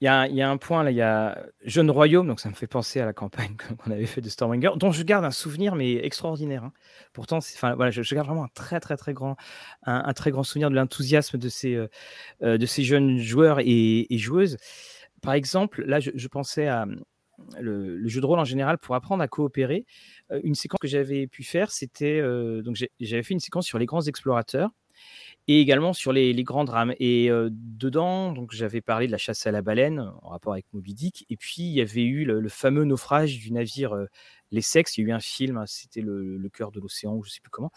Il y, a, un point là, il y a Jeune Royaume, donc ça me fait penser à la campagne qu'on avait fait de Stormwinger, dont je garde un souvenir mais extraordinaire. Hein. Pourtant, enfin voilà, je, garde vraiment un très très très grand, un, très grand souvenir de l'enthousiasme de ces euh, euh, de ces jeunes joueurs et, joueuses. Par exemple, là, je, pensais à le, jeu de rôle en général pour apprendre à coopérer. Euh, une séquence que j'avais pu faire, c'était donc j'avais fait une séquence sur les grands explorateurs et également sur les, les grands drames. Et dedans, donc j'avais parlé de la chasse à la baleine en rapport avec Moby Dick, et puis il y avait eu le, fameux naufrage du navire Les Sexes. Il y a eu un film, hein, c'était le, le, cœur de l'océan, je ne sais plus comment.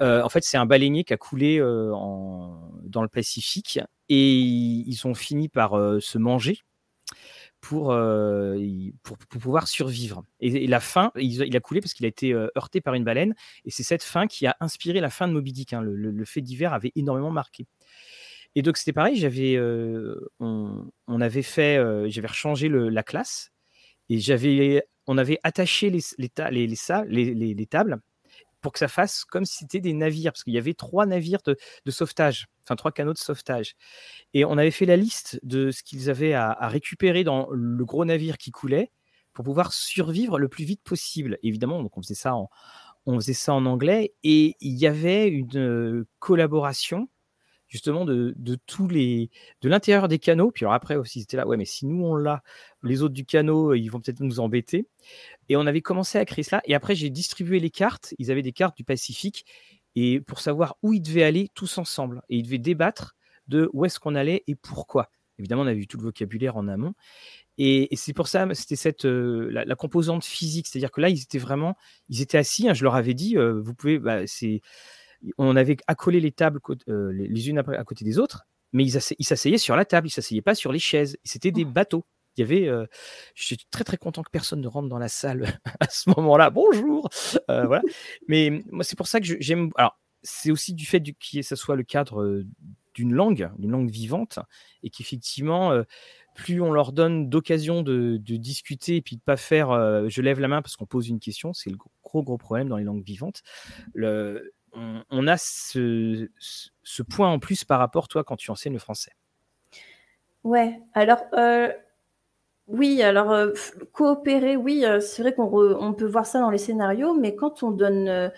en fait, c'est un baleinier qui a coulé en, dans le Pacifique, et ils ont fini par se manger pour, euh, pour, pouvoir survivre. Et, la fin, il, a coulé parce qu'il a été euh, heurté par une baleine. Et c'est cette fin qui a inspiré la fin de Moby Dick. Hein. Le, fait divers avait énormément marqué. Et donc c'était pareil, j'avais, euh, on, avait fait, j'avais rechangé la classe et j'avais, on avait attaché les, les, les, les tables pour que ça fasse comme si c'était des navires, parce qu'il y avait trois navires de, sauvetage, enfin trois canaux de sauvetage. Et on avait fait la liste de ce qu'ils avaient à, récupérer dans le gros navire qui coulait pour pouvoir survivre le plus vite possible. Évidemment, donc on faisait ça en, anglais et il y avait une collaboration justement de, tous les de l'intérieur des canaux. Puis alors après aussi, c'était là, ouais, mais si nous on l'a, les autres du canot, ils vont peut-être nous embêter. Et on avait commencé à créer cela. Et après, j'ai distribué les cartes. Ils avaient des cartes du Pacifique et pour savoir où ils devaient aller tous ensemble. Et ils devaient débattre de où est-ce qu'on allait et pourquoi. Évidemment, on avait vu tout le vocabulaire en amont. Et, c'est pour ça, c'était cette euh, la, composante physique, c'est-à-dire que là, ils étaient vraiment, ils étaient assis. Hein, je leur avais dit, euh, vous pouvez, bah, c'est on avait accolé les tables euh, les unes à côté des autres, mais ils s'asseyaient sur la table, ils s'asseyaient pas sur les chaises. C'était des oh. bateaux. Il y avait, euh, je suis très très content que personne ne rentre dans la salle à ce moment-là. Bonjour, euh, voilà. Mais moi, c'est pour ça que j'aime. Alors, c'est aussi du fait que ça soit le cadre d'une langue, d'une langue vivante, et qu'effectivement, plus on leur donne d'occasion de, discuter et puis de pas faire, je lève la main parce qu'on pose une question, c'est le gros gros problème dans les langues vivantes. On, a ce, point en plus par rapport, toi, quand tu enseignes le français. Ouais, alors, oui, alors, coopérer, oui, c'est vrai qu'on peut voir ça dans les scénarios, mais quand on donne,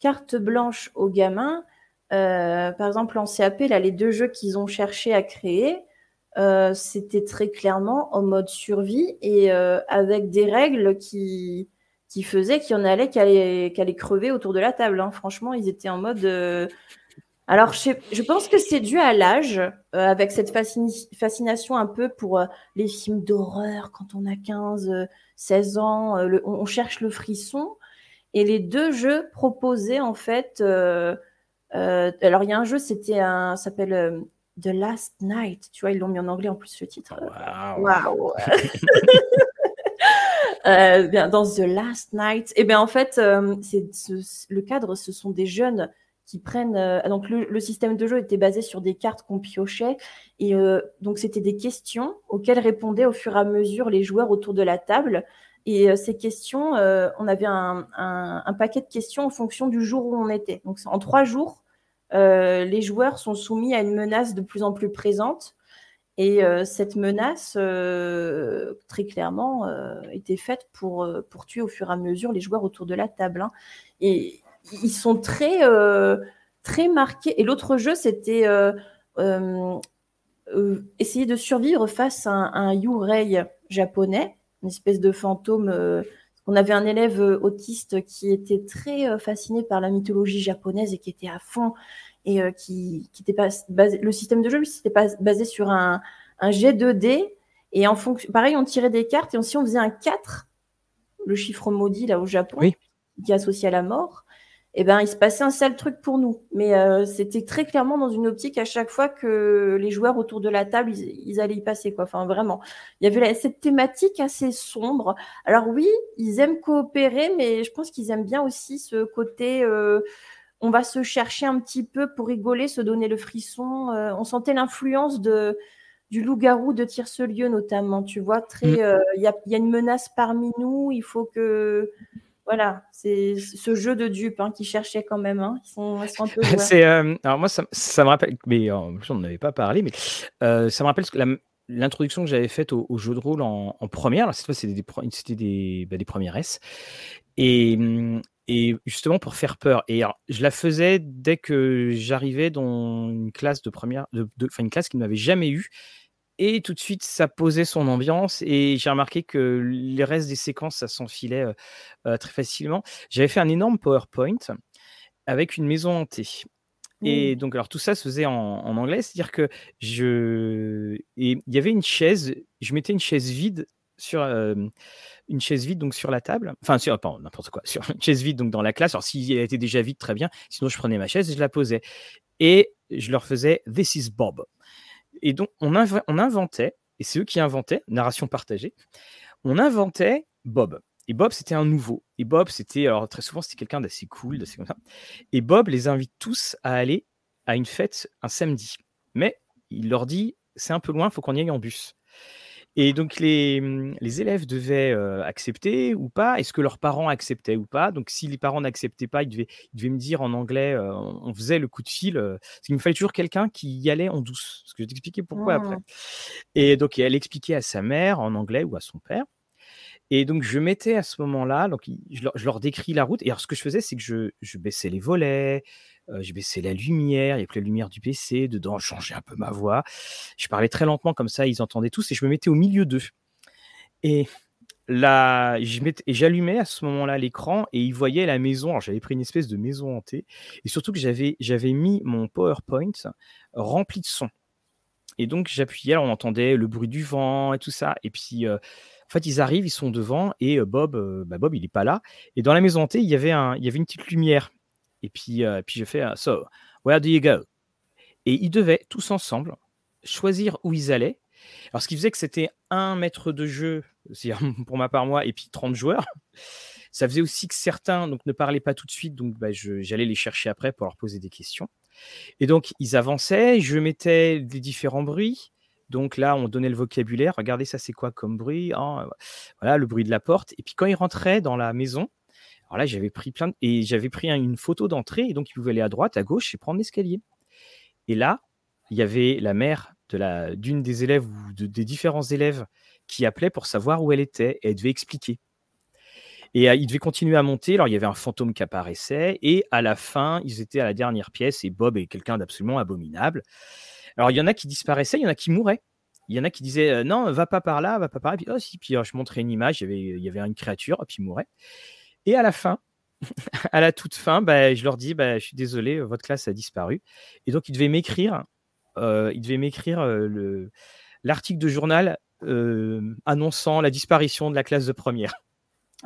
carte blanche aux gamins, par exemple en CAP, là, les deux jeux qu'ils ont cherché à créer, c'était très clairement en mode survie et avec des règles qui faisaient qu'il y en allait qui crever autour de la table, hein. Franchement, ils étaient en mode, alors, je, pense que c'est dû à l'âge, euh, avec cette fascination un peu pour euh, les films d'horreur quand on a 15, 16 euh, ans, on, cherche le frisson. Et les deux jeux proposaient en fait. alors, il y a un jeu, c'était un. s'appelle The Last Night. Tu vois, ils l'ont mis en anglais en plus le titre. Waouh! bien, dans The Last Night, et eh bien en fait, c'est le cadre, ce sont des jeunes qui prennent. Euh, donc le, système de jeu était basé sur des cartes qu'on piochait et euh, donc c'était des questions auxquelles répondaient au fur et à mesure les joueurs autour de la table. Et euh, ces questions, on avait un, paquet de questions en fonction du jour où on était. Donc en trois jours, les joueurs sont soumis à une menace de plus en plus présente. Et cette menace, très clairement, était faite pour, pour tuer au fur et à mesure les joueurs autour de la table. Hein. Et ils sont très, euh, très marqués. Et l'autre jeu, c'était euh, euh, essayer de survivre face à un, Yurei japonais, une espèce de fantôme. on avait un élève autiste qui était très fasciné par la mythologie japonaise et qui était à fond et qui, qui était pas basé, le système de jeu, c'était pas basé sur un, un G2D. Et en fonction, pareil, on tirait des cartes et si on faisait un 4, le chiffre maudit là au Japon, qui est associé à la mort, eh ben, il se passait un sale truc pour nous. Mais euh, c'était très clairement dans une optique à chaque fois que les joueurs autour de la table, ils, allaient y passer. Quoi. Enfin, vraiment. Il y avait cette thématique assez sombre. Alors oui, ils aiment coopérer, mais je pense qu'ils aiment bien aussi ce côté... Euh, on va se chercher un petit peu pour rigoler, se donner le frisson. Euh, on sentait l'influence de du loup-garou de Tire-ce-lieu notamment, tu vois, très, mm. il y, a, y, a, une menace parmi nous, il faut que voilà, c'est ce jeu de dupes hein, qui cherchait quand même. Hein. Ils, sont, un peu. c'est, euh, alors moi, ça, me rappelle, mais on n'en avait pas parlé, mais euh, ça me rappelle l'introduction que j'avais faite au, jeu de rôle en, première. Alors, cette fois, c'était des, des, bah, des premières S. Et, et justement pour faire peur. Et je la faisais dès que j'arrivais dans une classe de première, de, une classe qui ne m'avait jamais eu et tout de suite, ça posait son ambiance et j'ai remarqué que les restes des séquences, ça s'enfilait très facilement. J'avais fait un énorme PowerPoint avec une maison hantée. Et donc, alors tout ça se faisait en, anglais, c'est-à-dire que je. Et il y avait une chaise, je mettais une chaise vide sur. une chaise vide donc sur la table, enfin sur, pas n'importe quoi, sur une chaise vide donc dans la classe. Alors si elle était déjà vide, très bien. Sinon je prenais ma chaise et je la posais et je leur faisais This is Bob. Et donc, on, inventait, et c'est eux qui inventaient, narration partagée, on inventait Bob. Et Bob, c'était un nouveau. Et Bob, c'était, alors très souvent, c'était quelqu'un d'assez cool, d'assez comme ça. Et Bob les invite tous à aller à une fête un samedi. Mais il leur dit, c'est un peu loin, il faut qu'on y aille en bus. Et donc les, mmh, les élèves devaient accepter ou pas? Est-ce que leurs parents acceptaient ou pas? Donc si les parents n'acceptaient pas, ils devaient, ils me dire en anglais, on faisait le coup de fil. parce qu'il me fallait toujours quelqu'un qui y allait en douce. Parce que je vais t'expliquer pourquoi après. Mmh. Et donc elle expliquait à sa mère en anglais ou à son père. Et donc je mettais à ce moment-là, donc je leur, je leur, décris la route. Et alors ce que je faisais, c'est que je, je baissais les volets, euh, j'ai baissé la lumière, il y a plus la lumière du PC, dedans, je changeais un peu ma voix. Je parlais très lentement, comme ça, ils entendaient tous, et je me mettais au milieu d'eux. Et là, j'allumais à ce moment-là l'écran et ils voyaient la maison. Alors, j'avais pris une espèce de maison hantée, et surtout que j'avais, mis mon PowerPoint rempli de sons. Et donc, j'appuyais, on entendait le bruit du vent et tout ça. Et puis, euh, en fait, ils arrivent, ils sont devant, et euh, Bob, bah, Bob, il n'est pas là. Et dans la maison hantée, il y avait, un, il y avait une petite lumière. Et puis, euh, puis je fais So, where do you go? Et ils devaient tous ensemble choisir où ils allaient. Alors, ce qui faisait que c'était un maître de jeu, pour ma part, moi, et puis 30 joueurs. Ça faisait aussi que certains donc, ne parlaient pas tout de suite, donc bah, j'allais les chercher après pour leur poser des questions. Et donc, ils avançaient, je mettais des différents bruits. Donc là, on donnait le vocabulaire. Regardez, ça, c'est quoi comme bruit? Hein, Voilà, le bruit de la porte. Et puis, quand ils rentraient dans la maison, alors là, j'avais pris plein et j'avais pris une photo d'entrée et donc il pouvait aller à droite, à gauche et prendre l'escalier. Et là, il y avait la mère de d'une des élèves ou des différents élèves qui appelaient pour savoir où elle était et elle devait expliquer. Et il devait continuer à monter. Alors, il y avait un fantôme qui apparaissait. Et à la fin, ils étaient à la dernière pièce. Et Bob est quelqu'un d'absolument abominable. Alors, il y en a qui disparaissaient, il y en a qui mouraient. Il y en a qui disaient non, va pas par là, va pas par là. Puis, oh, si. Puis, je montrais une image. Il y avait, il y avait une créature. Puis, il mourait. Et à la fin, à la toute fin, bah, je leur dis bah, je suis désolé, votre classe a disparu. Et donc, ils devaient m'écrire. Euh, ils devaient m'écrire le l'article de journal annonçant la disparition de la classe de première.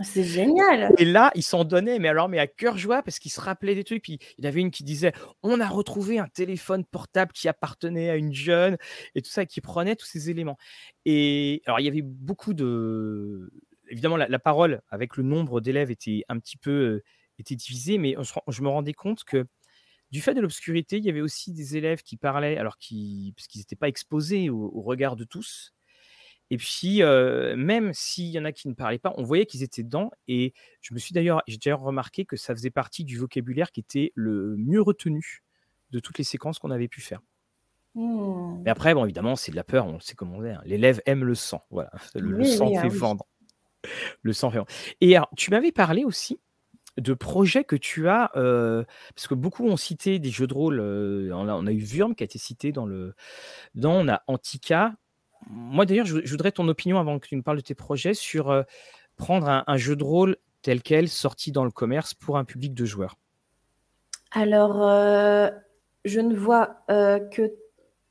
C'est génial. Et là, ils s'en donnaient, mais alors, mais à cœur joie, parce qu'ils se rappelaient des trucs. Puis il y avait une qui disait On a retrouvé un téléphone portable qui appartenait à une jeune, et tout ça, qui prenait tous ces éléments. Et alors, il y avait beaucoup de. Évidemment, la, parole avec le nombre d'élèves était un petit peu était divisée, mais je, me rendais compte que du fait de l'obscurité, il y avait aussi des élèves qui parlaient, alors qui, parce qu'ils n'étaient pas exposés au, au regard de tous. Et puis, même s'il y en a qui ne parlaient pas, on voyait qu'ils étaient dedans. Et je me suis d'ailleurs, j'ai d'ailleurs remarqué que ça faisait partie du vocabulaire qui était le mieux retenu de toutes les séquences qu'on avait pu faire. Mmh. Mais après, bon, évidemment, c'est de la peur, on sait comment on est. Hein. L'élève aime le sang. Voilà, le, sang fait ah vendre. Le sang vendre. Et alors, tu m'avais parlé aussi de projets que tu as, parce que beaucoup ont cité des jeux de rôle. on, a, on, a, eu Vurm qui a été cité dans le. Dans, on a Antica, moi, d'ailleurs, je, voudrais ton opinion avant que tu nous parles de tes projets sur euh, prendre un, jeu de rôle tel quel, sorti dans le commerce pour un public de joueurs. Alors, euh, je ne vois euh, que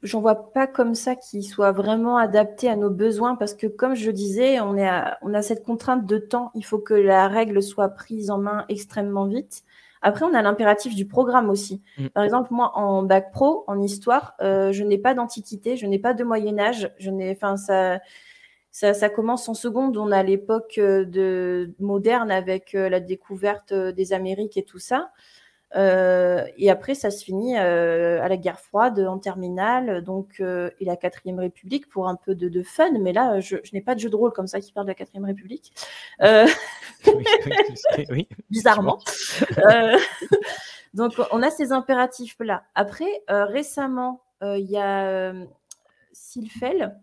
j'en vois pas comme ça qui soit vraiment adapté à nos besoins parce que comme je disais, on, est on a cette contrainte de temps. Il faut que la règle soit prise en main extrêmement vite. Après, on a l'impératif du programme aussi. Mm. Par exemple, moi, en bac pro, en histoire, euh, je n'ai pas d'antiquité, je n'ai pas de Moyen Âge. Je n'ai, enfin, ça, ça, commence en seconde. On a l'époque euh, de moderne avec euh, la découverte des Amériques et tout ça. Euh, et après, ça se finit euh, à la guerre froide en terminale, donc euh, et la quatrième République pour un peu de, fun. Mais là, je, n'ai pas de jeu de rôle comme ça qui parle de la quatrième République. Oui, Bizarrement. donc, on a ces impératifs là. Après, récemment, il y a Silfel.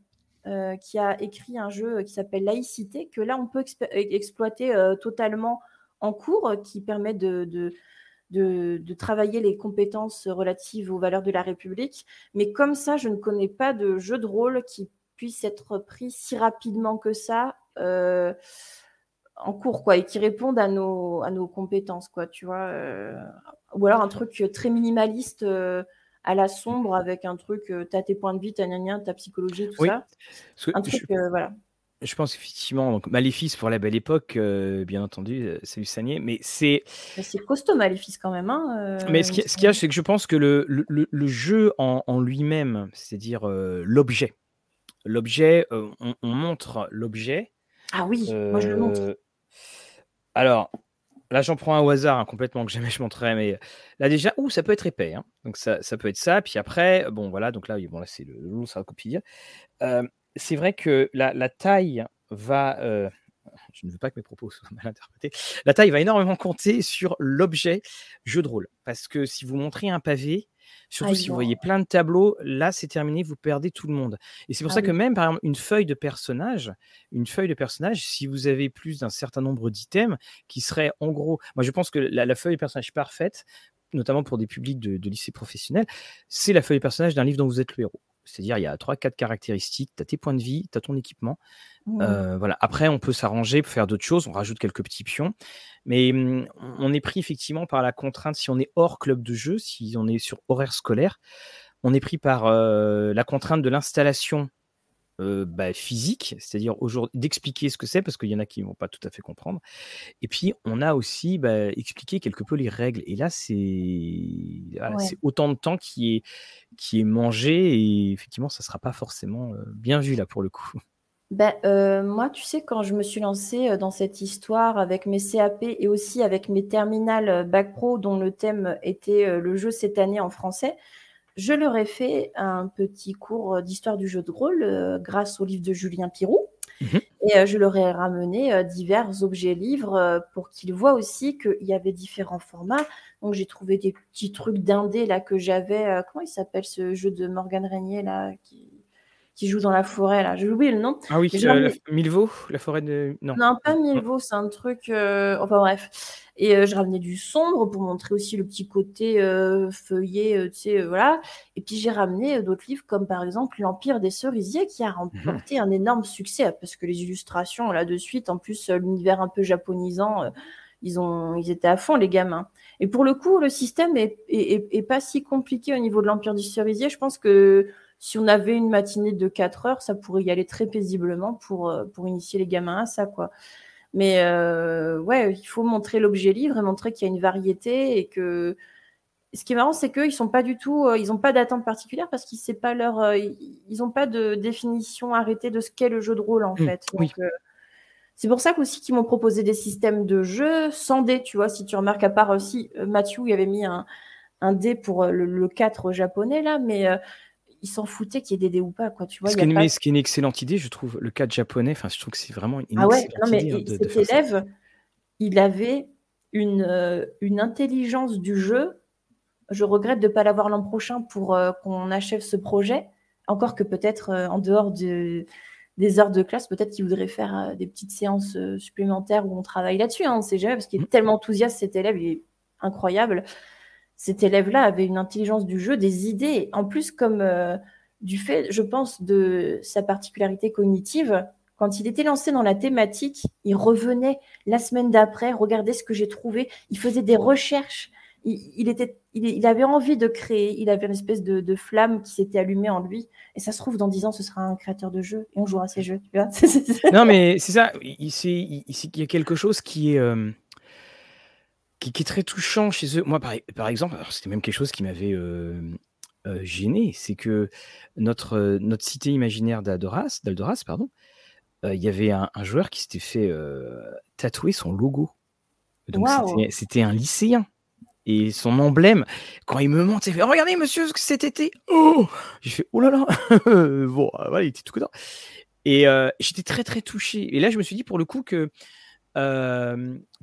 qui a écrit un jeu qui s'appelle Laïcité, que là on peut exploiter totalement en cours, qui permet de de, travailler les compétences relatives aux valeurs de la République. Mais comme ça, je ne connais pas de jeu de rôle qui puisse être pris si rapidement que ça euh, en cours, quoi, et qui réponde à nos, à nos compétences, quoi, tu vois. Euh, ou alors un truc très minimaliste. Euh, à la sombre avec un truc, tu as tes points de vie, ta ta psychologie, tout ça. Un truc, voilà. Je pense effectivement, donc Maléfice pour la belle époque, euh, bien entendu, euh, c'est du Sagné, mais c'est. C'est costaud Maléfice quand même. Hein, mais ce qu'il y, a, c'est que je pense que le, le, jeu en, lui-même, c'est-à-dire euh, l'objet, l'objet, on, montre l'objet. Ah oui, moi je le montre. Alors, là j'en prends un au hasard hein, complètement que jamais je montrerai, mais là déjà, ouh, ça peut être épais. Hein, donc ça, ça, peut être ça. Puis après, bon voilà, donc là, bon, là c'est le long, ça va copier c'est vrai que la, taille va. Euh, je ne veux pas que mes propos soient mal interprétés. La taille va énormément compter sur l'objet jeu de rôle. Parce que si vous montrez un pavé, surtout si vous voyez plein de tableaux, là c'est terminé, vous perdez tout le monde. Et c'est pour ah ça que même par exemple une feuille de personnage, une feuille de personnage, si vous avez plus d'un certain nombre d'items, qui serait en gros, moi je pense que la, feuille de personnage parfaite, notamment pour des publics de, de lycée professionnel, c'est la feuille de personnage d'un livre dont vous êtes le héros. C'est-à-dire, il y a 3-4 caractéristiques, tu as tes points de vie, tu as ton équipement. Mmh. Euh, voilà. Après, on peut s'arranger pour faire d'autres choses, on rajoute quelques petits pions. Mais mmh, on est pris effectivement par la contrainte, si on est hors club de jeu, si on est sur horaire scolaire, on est pris par euh, la contrainte de l'installation euh, bah, physique, c'est-à-dire d'expliquer ce que c'est, parce qu'il y en a qui ne vont pas tout à fait comprendre. Et puis, on a aussi bah, expliqué quelque peu les règles. Et là, c'est autant de temps qui est, qui est mangé, et effectivement, ça ne sera pas forcément bien vu là pour le coup. Ben, euh, moi, tu sais, quand je me suis lancée dans cette histoire avec mes CAP et aussi avec mes terminales Bac Pro, dont le thème était le jeu cette année en français, je leur ai fait un petit cours d'histoire du jeu de rôle euh, grâce au livre de Julien Pirou. Mhm. Et euh, je leur ai ramené euh, divers objets livres pour qu'ils voient aussi qu'il y avait différents formats. Donc j'ai trouvé des petits trucs d'indé là que j'avais. comment il s'appelle ce jeu de Morgan Régnier là qui... qui joue dans la forêt, là. J'ai oublié le nom. Ah oui, euh, Milvaux, la forêt de. Non, non pas Milvaux, c'est un truc. Euh, enfin bref. Et euh, je ramenais du sombre pour montrer aussi le petit côté feuillé, tu sais, voilà. Et puis j'ai ramené d'autres livres comme par exemple L'Empire des cerisiers qui a remporté mhm. un énorme succès parce que les illustrations là de suite, en plus l'univers un peu japonisant, ils, ont, ils étaient à fond les gamins. Et pour le coup, le système est, est, est pas si compliqué au niveau de l'Empire des cerisiers. Je pense que si on avait une matinée de 4 heures, ça pourrait y aller très paisiblement pour, euh, pour initier les gamins à ça, quoi. Mais euh, ouais, il faut montrer l'objet livre et montrer qu'il y a une variété et que ce qui est marrant, c'est qu'ils sont pas du tout, euh, ils n'ont pas d'attente particulière parce qu'ils pas leur, ils n'ont pas de définition arrêtée de ce qu'est le jeu de rôle en mmh, fait. c'est pour ça aussi qu'ils m'ont proposé des systèmes de jeu sans dés, tu vois. Si tu remarques, à part aussi Mathieu, il avait mis un, un dé pour le, le 4 japonais là, mais ils s'en foutaient qu'il y ait des dés ou pas, quoi. Tu vois, ce, qui est, ce qui est une excellente idée, je trouve, le cadre japonais. Enfin, je trouve que c'est vraiment une ah ouais, excellente non, mais idée. Hein, cet élève, il avait une, euh, une intelligence du jeu. Je regrette de ne pas l'avoir l'an prochain pour euh, qu'on achève ce projet. Encore que peut-être euh, en dehors de, des heures de classe, peut-être qu'il voudrait faire des petites séances supplémentaires où on travaille là-dessus. Hein, on ne sait jamais, parce qu'il est mmh. tellement enthousiaste, cet élève, il est incroyable cet élève-là avait une intelligence du jeu, des idées. En plus, comme euh, du fait, je pense, de sa particularité cognitive, quand il était lancé dans la thématique, il revenait la semaine d'après, regardez ce que j'ai trouvé, il faisait des recherches, il, était, il, avait envie de créer, il avait une espèce de, flamme qui s'était allumée en lui. Et ça se trouve, dans dix ans, ce sera un créateur de jeux et on jouera à ces jeux. non, mais c'est ça, il, il, y a quelque chose qui est... Euh, qui, est très touchant chez eux. Moi, par, par exemple, c'était même quelque chose qui m'avait gêné, c'est que notre, notre cité imaginaire d'Aldoras, d'Aldoras pardon, il y avait un, joueur qui s'était fait tatouer son logo. Donc c'était un lycéen. Et son emblème, quand il me montre, il fait Regardez, monsieur, ce que cet été Oh J'ai fait Oh là là Bon, voilà, il était tout content. Et j'étais très, très touché. Et là, je me suis dit, pour le coup, que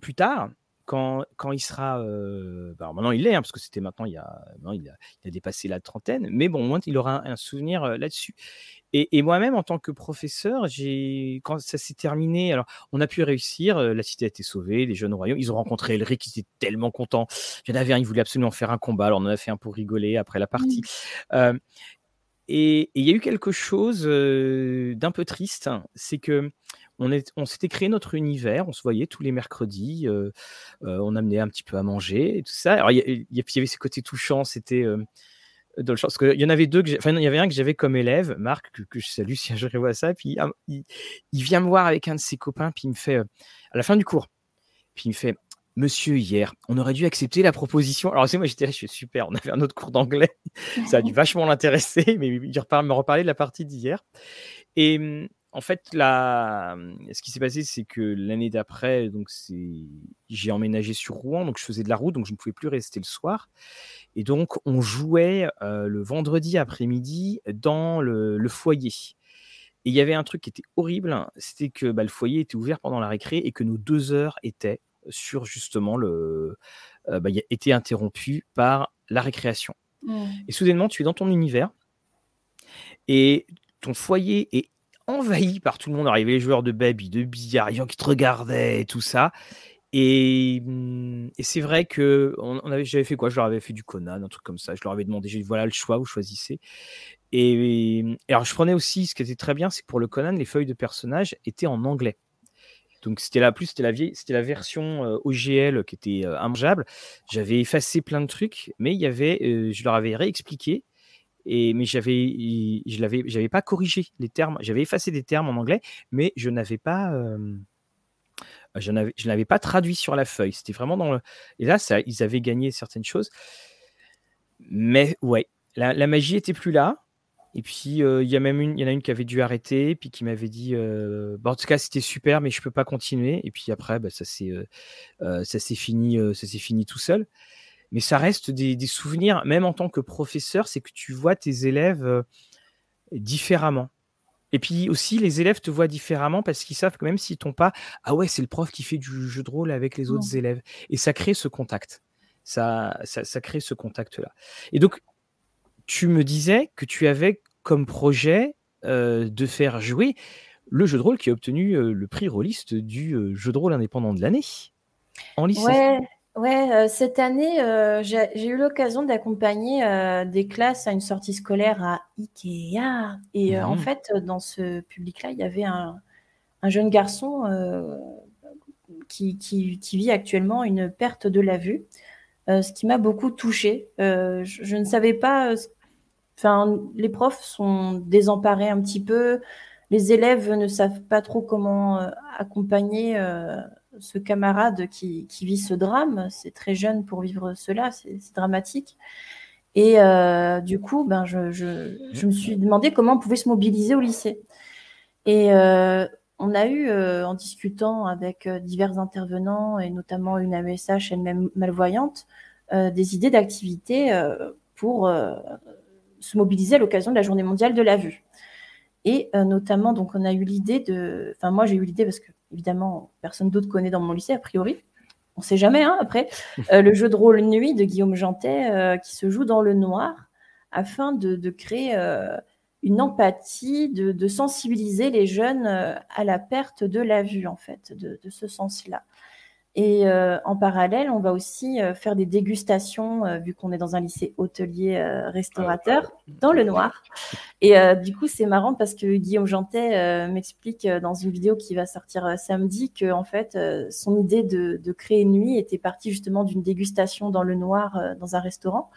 plus tard, quand, quand il sera. Euh, bah, maintenant, il l'est, hein, parce que c'était maintenant, il, a, il, a, dépassé la trentaine, mais bon, au moins, il aura un, souvenir euh, là-dessus. Et, moi-même, en tant que professeur, quand ça s'est terminé, alors on a pu réussir, euh, la cité a été sauvée, les jeunes royaumes, ils ont rencontré Elric, ils étaient tellement contents. Il y en avait un, il voulait absolument faire un combat, alors on en a fait un pour rigoler après la partie. Mmh. et il y a eu quelque chose d'un peu triste, hein, c'est que on, s'était créé notre univers, on se voyait tous les mercredis, euh, euh, on amenait un petit peu à manger et tout ça. Alors, il y, avait ce côté touchant, c'était euh, dans le parce qu'il y en avait deux, enfin, il y avait un que j'avais comme élève, Marc, que, je salue si je revois ça, puis ah, il, vient me voir avec un de ses copains, puis il me fait, à la fin du cours, puis il me fait, Monsieur, hier, on aurait dû accepter la proposition. Alors, c'est moi, j'étais là, je suis super. On avait un autre cours d'anglais. Ça a dû vachement l'intéresser, mais il me reparler de la partie d'hier. Et, en fait, là, ce qui s'est passé, c'est que l'année d'après, donc j'ai emménagé sur Rouen, donc je faisais de la route, donc je ne pouvais plus rester le soir. Et donc, on jouait le vendredi après-midi dans le, foyer. Et il y avait un truc qui était horrible, hein, c'était que bah, le foyer était ouvert pendant la récré et que nos deux heures étaient sur justement le, bah, étaient interrompues par la récréation. Mmh. Et soudainement, tu es dans ton univers et ton foyer est envahi par tout le monde. Arrivaient les joueurs de baby, de billard, les gens qui te regardaient et tout ça. Et, mmh, c'est vrai que on, avait, j'avais fait quoi? Je leur avais fait du Conan, un truc comme ça. Je leur avais demandé, voilà le choix, vous choisissez. Et, alors je prenais aussi, ce qui était très bien, c'est que pour le Conan, les feuilles de personnages étaient en anglais. Donc c'était la plus, c'était la vieille, c'était la version euh, OGL qui était euh, J'avais effacé plein de trucs, mais il y avait, euh, je leur avais réexpliqué mais je l'avais, j'avais pas corrigé les termes. J'avais effacé des termes en anglais, mais je n'avais pas, n'avais, je n'avais pas traduit sur la feuille. C'était vraiment dans le. Et là, ils avaient gagné certaines choses. Mais ouais, la, magie était plus là. Et puis il y a même une, il y en a une qui avait dû arrêter, puis qui m'avait dit, bah, en tout cas c'était super, mais je peux pas continuer. Et puis après, bah, ça s'est, ça s'est fini, ça s'est fini tout seul mais ça reste des, souvenirs, même en tant que professeur, c'est que tu vois tes élèves euh, différemment. Et puis aussi, les élèves te voient différemment parce qu'ils savent que même s'ils t'ont pas, ah ouais, c'est le prof qui fait du jeu de rôle avec les autres élèves. Et ça crée ce contact. Ça, ça, crée ce contact-là. Et donc, tu me disais que tu avais comme projet de faire jouer le jeu de rôle qui a obtenu le prix rôliste du jeu de rôle indépendant de l'année en lycée. Ouais, ouais cette année, j'ai eu l'occasion d'accompagner des classes à une sortie scolaire à Ikea. Et en mmh. fait, dans ce public-là, il y avait un, jeune garçon qui, qui, vit actuellement une perte de la vue. Euh, ce qui m'a beaucoup touchée. Euh, je, ne savais pas. Euh, enfin, les profs sont désemparés un petit peu. Les élèves ne savent pas trop comment accompagner ce camarade qui, vit ce drame. C'est très jeune pour vivre cela, c'est dramatique. Et du coup, ben, je, me suis demandé comment on pouvait se mobiliser au lycée. Et on a eu, en discutant avec divers intervenants, et notamment une AMSH elle-même malvoyante, des idées d'activités pour se mobiliser à l'occasion de la Journée mondiale de la vue. Et notamment, donc, on a eu l'idée de. Enfin, moi, j'ai eu l'idée parce que, évidemment, personne d'autre connaît dans mon lycée, a priori. On ne sait jamais, hein, après. le jeu de rôle Nuit de Guillaume Jantet, qui se joue dans le noir, afin de, créer une empathie, de, sensibiliser les jeunes euh, à la perte de la vue, en fait, de, ce sens-là. Et euh, en parallèle, on va aussi euh, faire des dégustations, vu qu'on est dans un lycée hôtelier restaurateur, dans le noir. Et du coup, c'est marrant parce que Guillaume Jantet m'explique dans une vidéo qui va sortir samedi que en fait, son idée de, de, créer une nuit était partie justement d'une dégustation dans le noir dans un restaurant.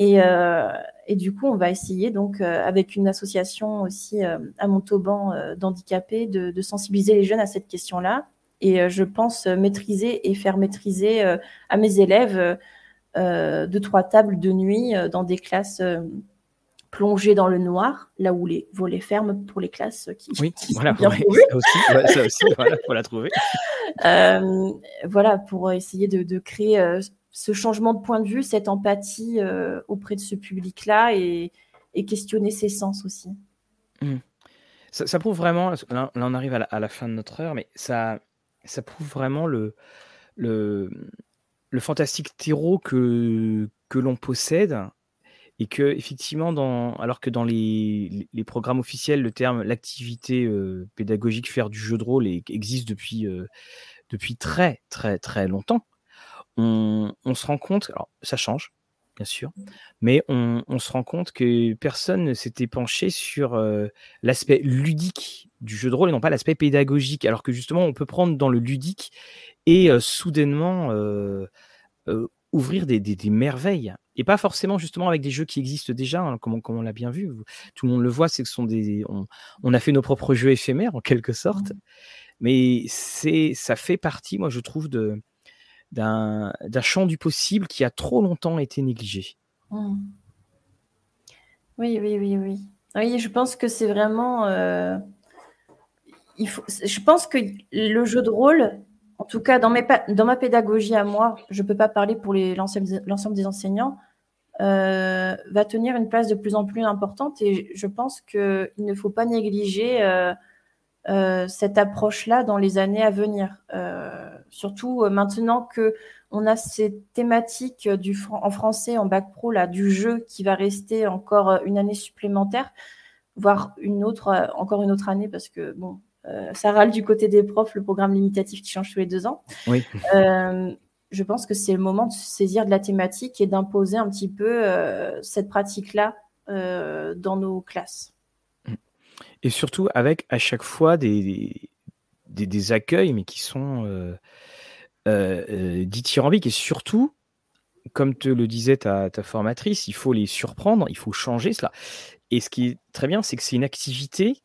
Euh, et, du coup, on va essayer, donc, euh, avec une association aussi euh, à Montauban d'handicapés, de, sensibiliser les jeunes à cette question-là. Et je pense maîtriser et faire maîtriser à mes élèves deux, trois tables de nuit dans des classes plongées dans le noir, là où les volets ferment pour les classes qui, oui, voilà, ça aussi, ça aussi voilà, faut la trouver. voilà, pour essayer de, de créer ce changement de point de vue, cette empathie euh, auprès de ce public-là et, questionner ses sens aussi. Mmh. Ça, prouve vraiment, là, on arrive à la, fin de notre heure, mais ça, ça prouve vraiment le, le, le fantastique terreau que, que l'on possède et que effectivement, dans, alors que dans les, les programmes officiels, le terme l'activité euh, pédagogique, faire du jeu de rôle existe depuis, euh, depuis très très très longtemps on, se rend compte, alors ça change, bien sûr, mais on, se rend compte que personne ne s'était penché sur euh, l'aspect ludique du jeu de rôle et non pas l'aspect pédagogique, alors que justement on peut prendre dans le ludique et euh, soudainement euh, ouvrir des, merveilles. Et pas forcément justement avec des jeux qui existent déjà, hein, comme, on, l'a bien vu. Tout le monde le voit, c'est que ce sont des. On, a fait nos propres jeux éphémères en quelque sorte. Mmh. Mais c'est, ça fait partie, moi je trouve, de, d'un champ du possible qui a trop longtemps été négligé. Mmh. Oui, oui, oui, oui. Oui, je pense que c'est vraiment. Euh, je pense que le jeu de rôle, en tout cas dans, ma pédagogie à moi, je ne peux pas parler pour l'ensemble des enseignants, euh, va tenir une place de plus en plus importante et je pense qu'il ne faut pas négliger euh, cette approche-là dans les années à venir. Surtout euh, maintenant que on a ces thématiques en français en bac pro là du jeu qui va rester encore euh, une année supplémentaire, voire une autre euh, encore une autre année parce que bon ça râle du côté des profs le programme limitatif qui change tous les deux ans. Oui. je pense que c'est le moment de se saisir de la thématique et d'imposer un petit peu cette pratique-là dans nos classes. Et surtout avec à chaque fois des, des, accueils, mais qui sont euh, euh, euh, dithyrambiques. Et surtout, comme te le disait ta, formatrice, il faut les surprendre, il faut changer cela. Et ce qui est très bien, c'est que c'est une activité.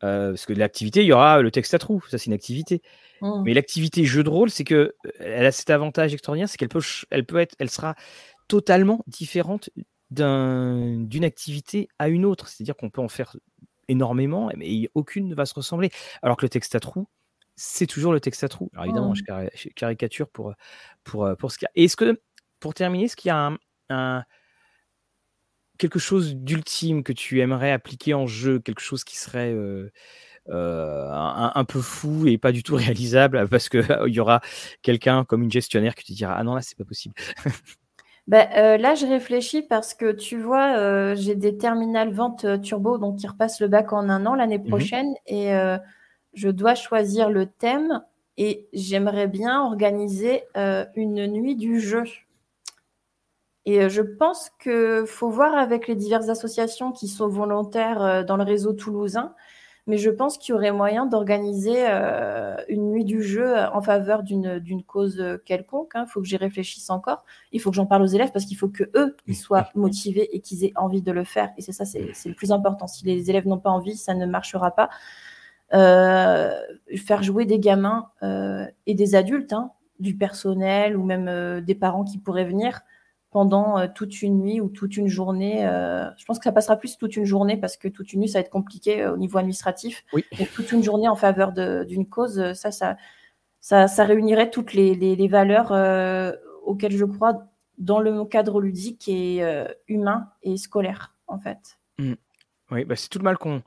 Parce que l'activité, il y aura le texte à trous, ça c'est une activité. Mmh. Mais l'activité jeu de rôle, c'est que elle a cet avantage extraordinaire, c'est qu'elle peut, elle peut être, elle sera totalement différente d'une activité à une autre. C'est-à-dire qu'on peut en faire énormément, mais aucune ne va se ressembler. Alors que le texte à trous, c'est toujours le texte à trous. Alors évidemment, mmh. je, caricature pour, pour, pour ce qu'il y a. Est-ce que, pour terminer, est-ce qu'il y a un, quelque chose d'ultime que tu aimerais appliquer en jeu, quelque chose qui serait euh, euh, un, peu fou et pas du tout réalisable parce qu'il il y aura quelqu'un comme une gestionnaire qui te dira Ah non, là, c'est pas possible. Bah, euh, là, je réfléchis parce que tu vois, euh, j'ai des terminales vente euh, turbo donc qui repassent le bac en un an l'année Mmh prochaine et je dois choisir le thème et j'aimerais bien organiser une nuit du jeu. Et je pense qu'il faut voir avec les diverses associations qui sont volontaires dans le réseau toulousain mais je pense qu'il y aurait moyen d'organiser euh, une nuit du jeu en faveur d'une cause quelconque. Il hein. faut que j'y réfléchisse encore. Il faut que j'en parle aux élèves parce qu'il faut que eux ils soient motivés et qu'ils aient envie de le faire. Et c'est ça, c'est le plus important. Si les élèves n'ont pas envie, ça ne marchera pas. Euh, faire jouer des gamins euh, et des adultes, hein, du personnel ou même des parents qui pourraient venir pendant euh, toute une nuit ou toute une journée. Euh, je pense que ça passera plus toute une journée parce que toute une nuit, ça va être compliqué euh, au niveau administratif. Oui. toute une journée en faveur d'une cause, ça, ça, ça, réunirait toutes les, valeurs auxquelles je crois dans le cadre ludique et humain et scolaire, en fait. Mmh. Oui, bah c'est tout le mal qu'on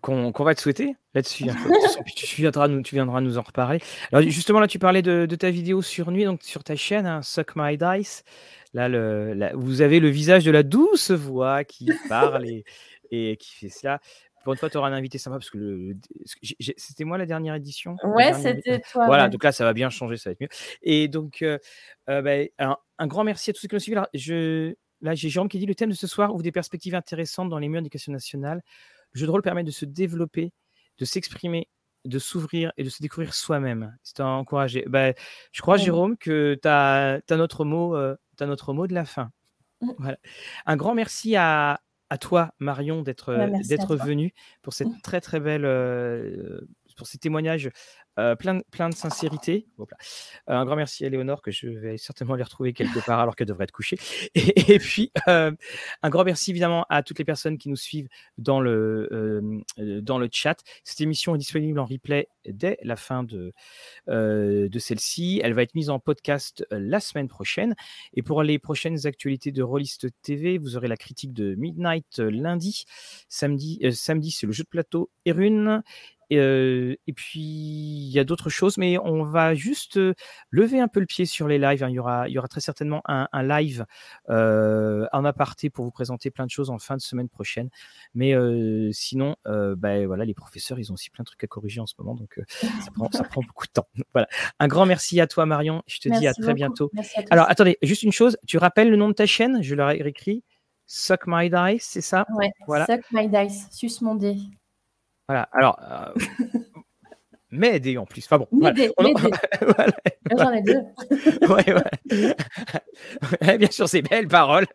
qu'on va te souhaiter là-dessus. Hein. tu, viendras nous, tu viendras nous en reparler. Alors justement, là, tu parlais de, ta vidéo sur nuit, donc sur ta chaîne, hein, Suck My Dice. Là, le, vous avez le visage de la douce voix qui parle et, qui fait cela. Pour une fois, tu auras un invité sympa parce que c'était moi la dernière édition? Ouais, c'était toi. Voilà, donc là, ça va bien changer, ça va être mieux. Et donc, euh, euh, bah, un, grand merci à tous ceux qui nous suivent. là, j'ai Jérôme qui dit le thème de ce soir ouvre des perspectives intéressantes dans les murs d'éducation nationale. Le jeu de rôle permet de se développer, de s'exprimer, de s'ouvrir et de se découvrir soi-même. C'est à encourager. Bah, je crois, Jérôme, que tu as, notre mot. Euh, notre mot de la fin. Voilà. Un grand merci à, à toi, Marion, d'être d'être venue pour cette mmh. très très belle euh, pour ces témoignages euh, plein, plein de sincérité. Euh, un grand merci à Léonore, que je vais certainement les retrouver quelque part alors qu'elle devrait être couchée. Et, puis, euh, un grand merci évidemment à toutes les personnes qui nous suivent dans le, dans le chat. Cette émission est disponible en replay dès la fin de, de celle-ci. Elle va être mise en podcast la semaine prochaine. Et pour les prochaines actualités de Rollist TV, vous aurez la critique de Midnight lundi. Samedi, samedi c'est le jeu de plateau Erune. Et, puis, il y a d'autres choses, mais on va juste lever un peu le pied sur les lives. Hein. Il, y aura, il y aura très certainement un, live en aparté pour vous présenter plein de choses en fin de semaine prochaine. Mais sinon, ben voilà, les professeurs, ils ont aussi plein de trucs à corriger en ce moment, donc ça prend, ça, prend, beaucoup de temps. Voilà. Un grand merci à toi, Marion. Je te dis à très bientôt. Alors, attendez, juste une chose. Tu rappelles le nom de ta chaîne? Je l'aurais écrit. Suck My Dice, c'est ça? Ouais, voilà. Suck My Dice, mon dé. Voilà. Alors, euh, m'aider en plus. Enfin bon. M'aider. Voilà. J'en ai deux. ouais, ouais. bien sûr, c'est belles paroles.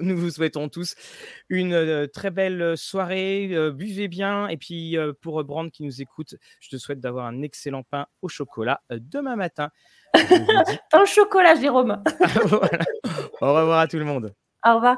nous vous souhaitons tous une euh, très belle soirée. Euh, buvez bien. Et puis, pour Brand qui nous écoute, je te souhaite d'avoir un excellent pain au chocolat demain matin. Un chocolat, Jérôme. Au revoir à tout le monde. Au revoir.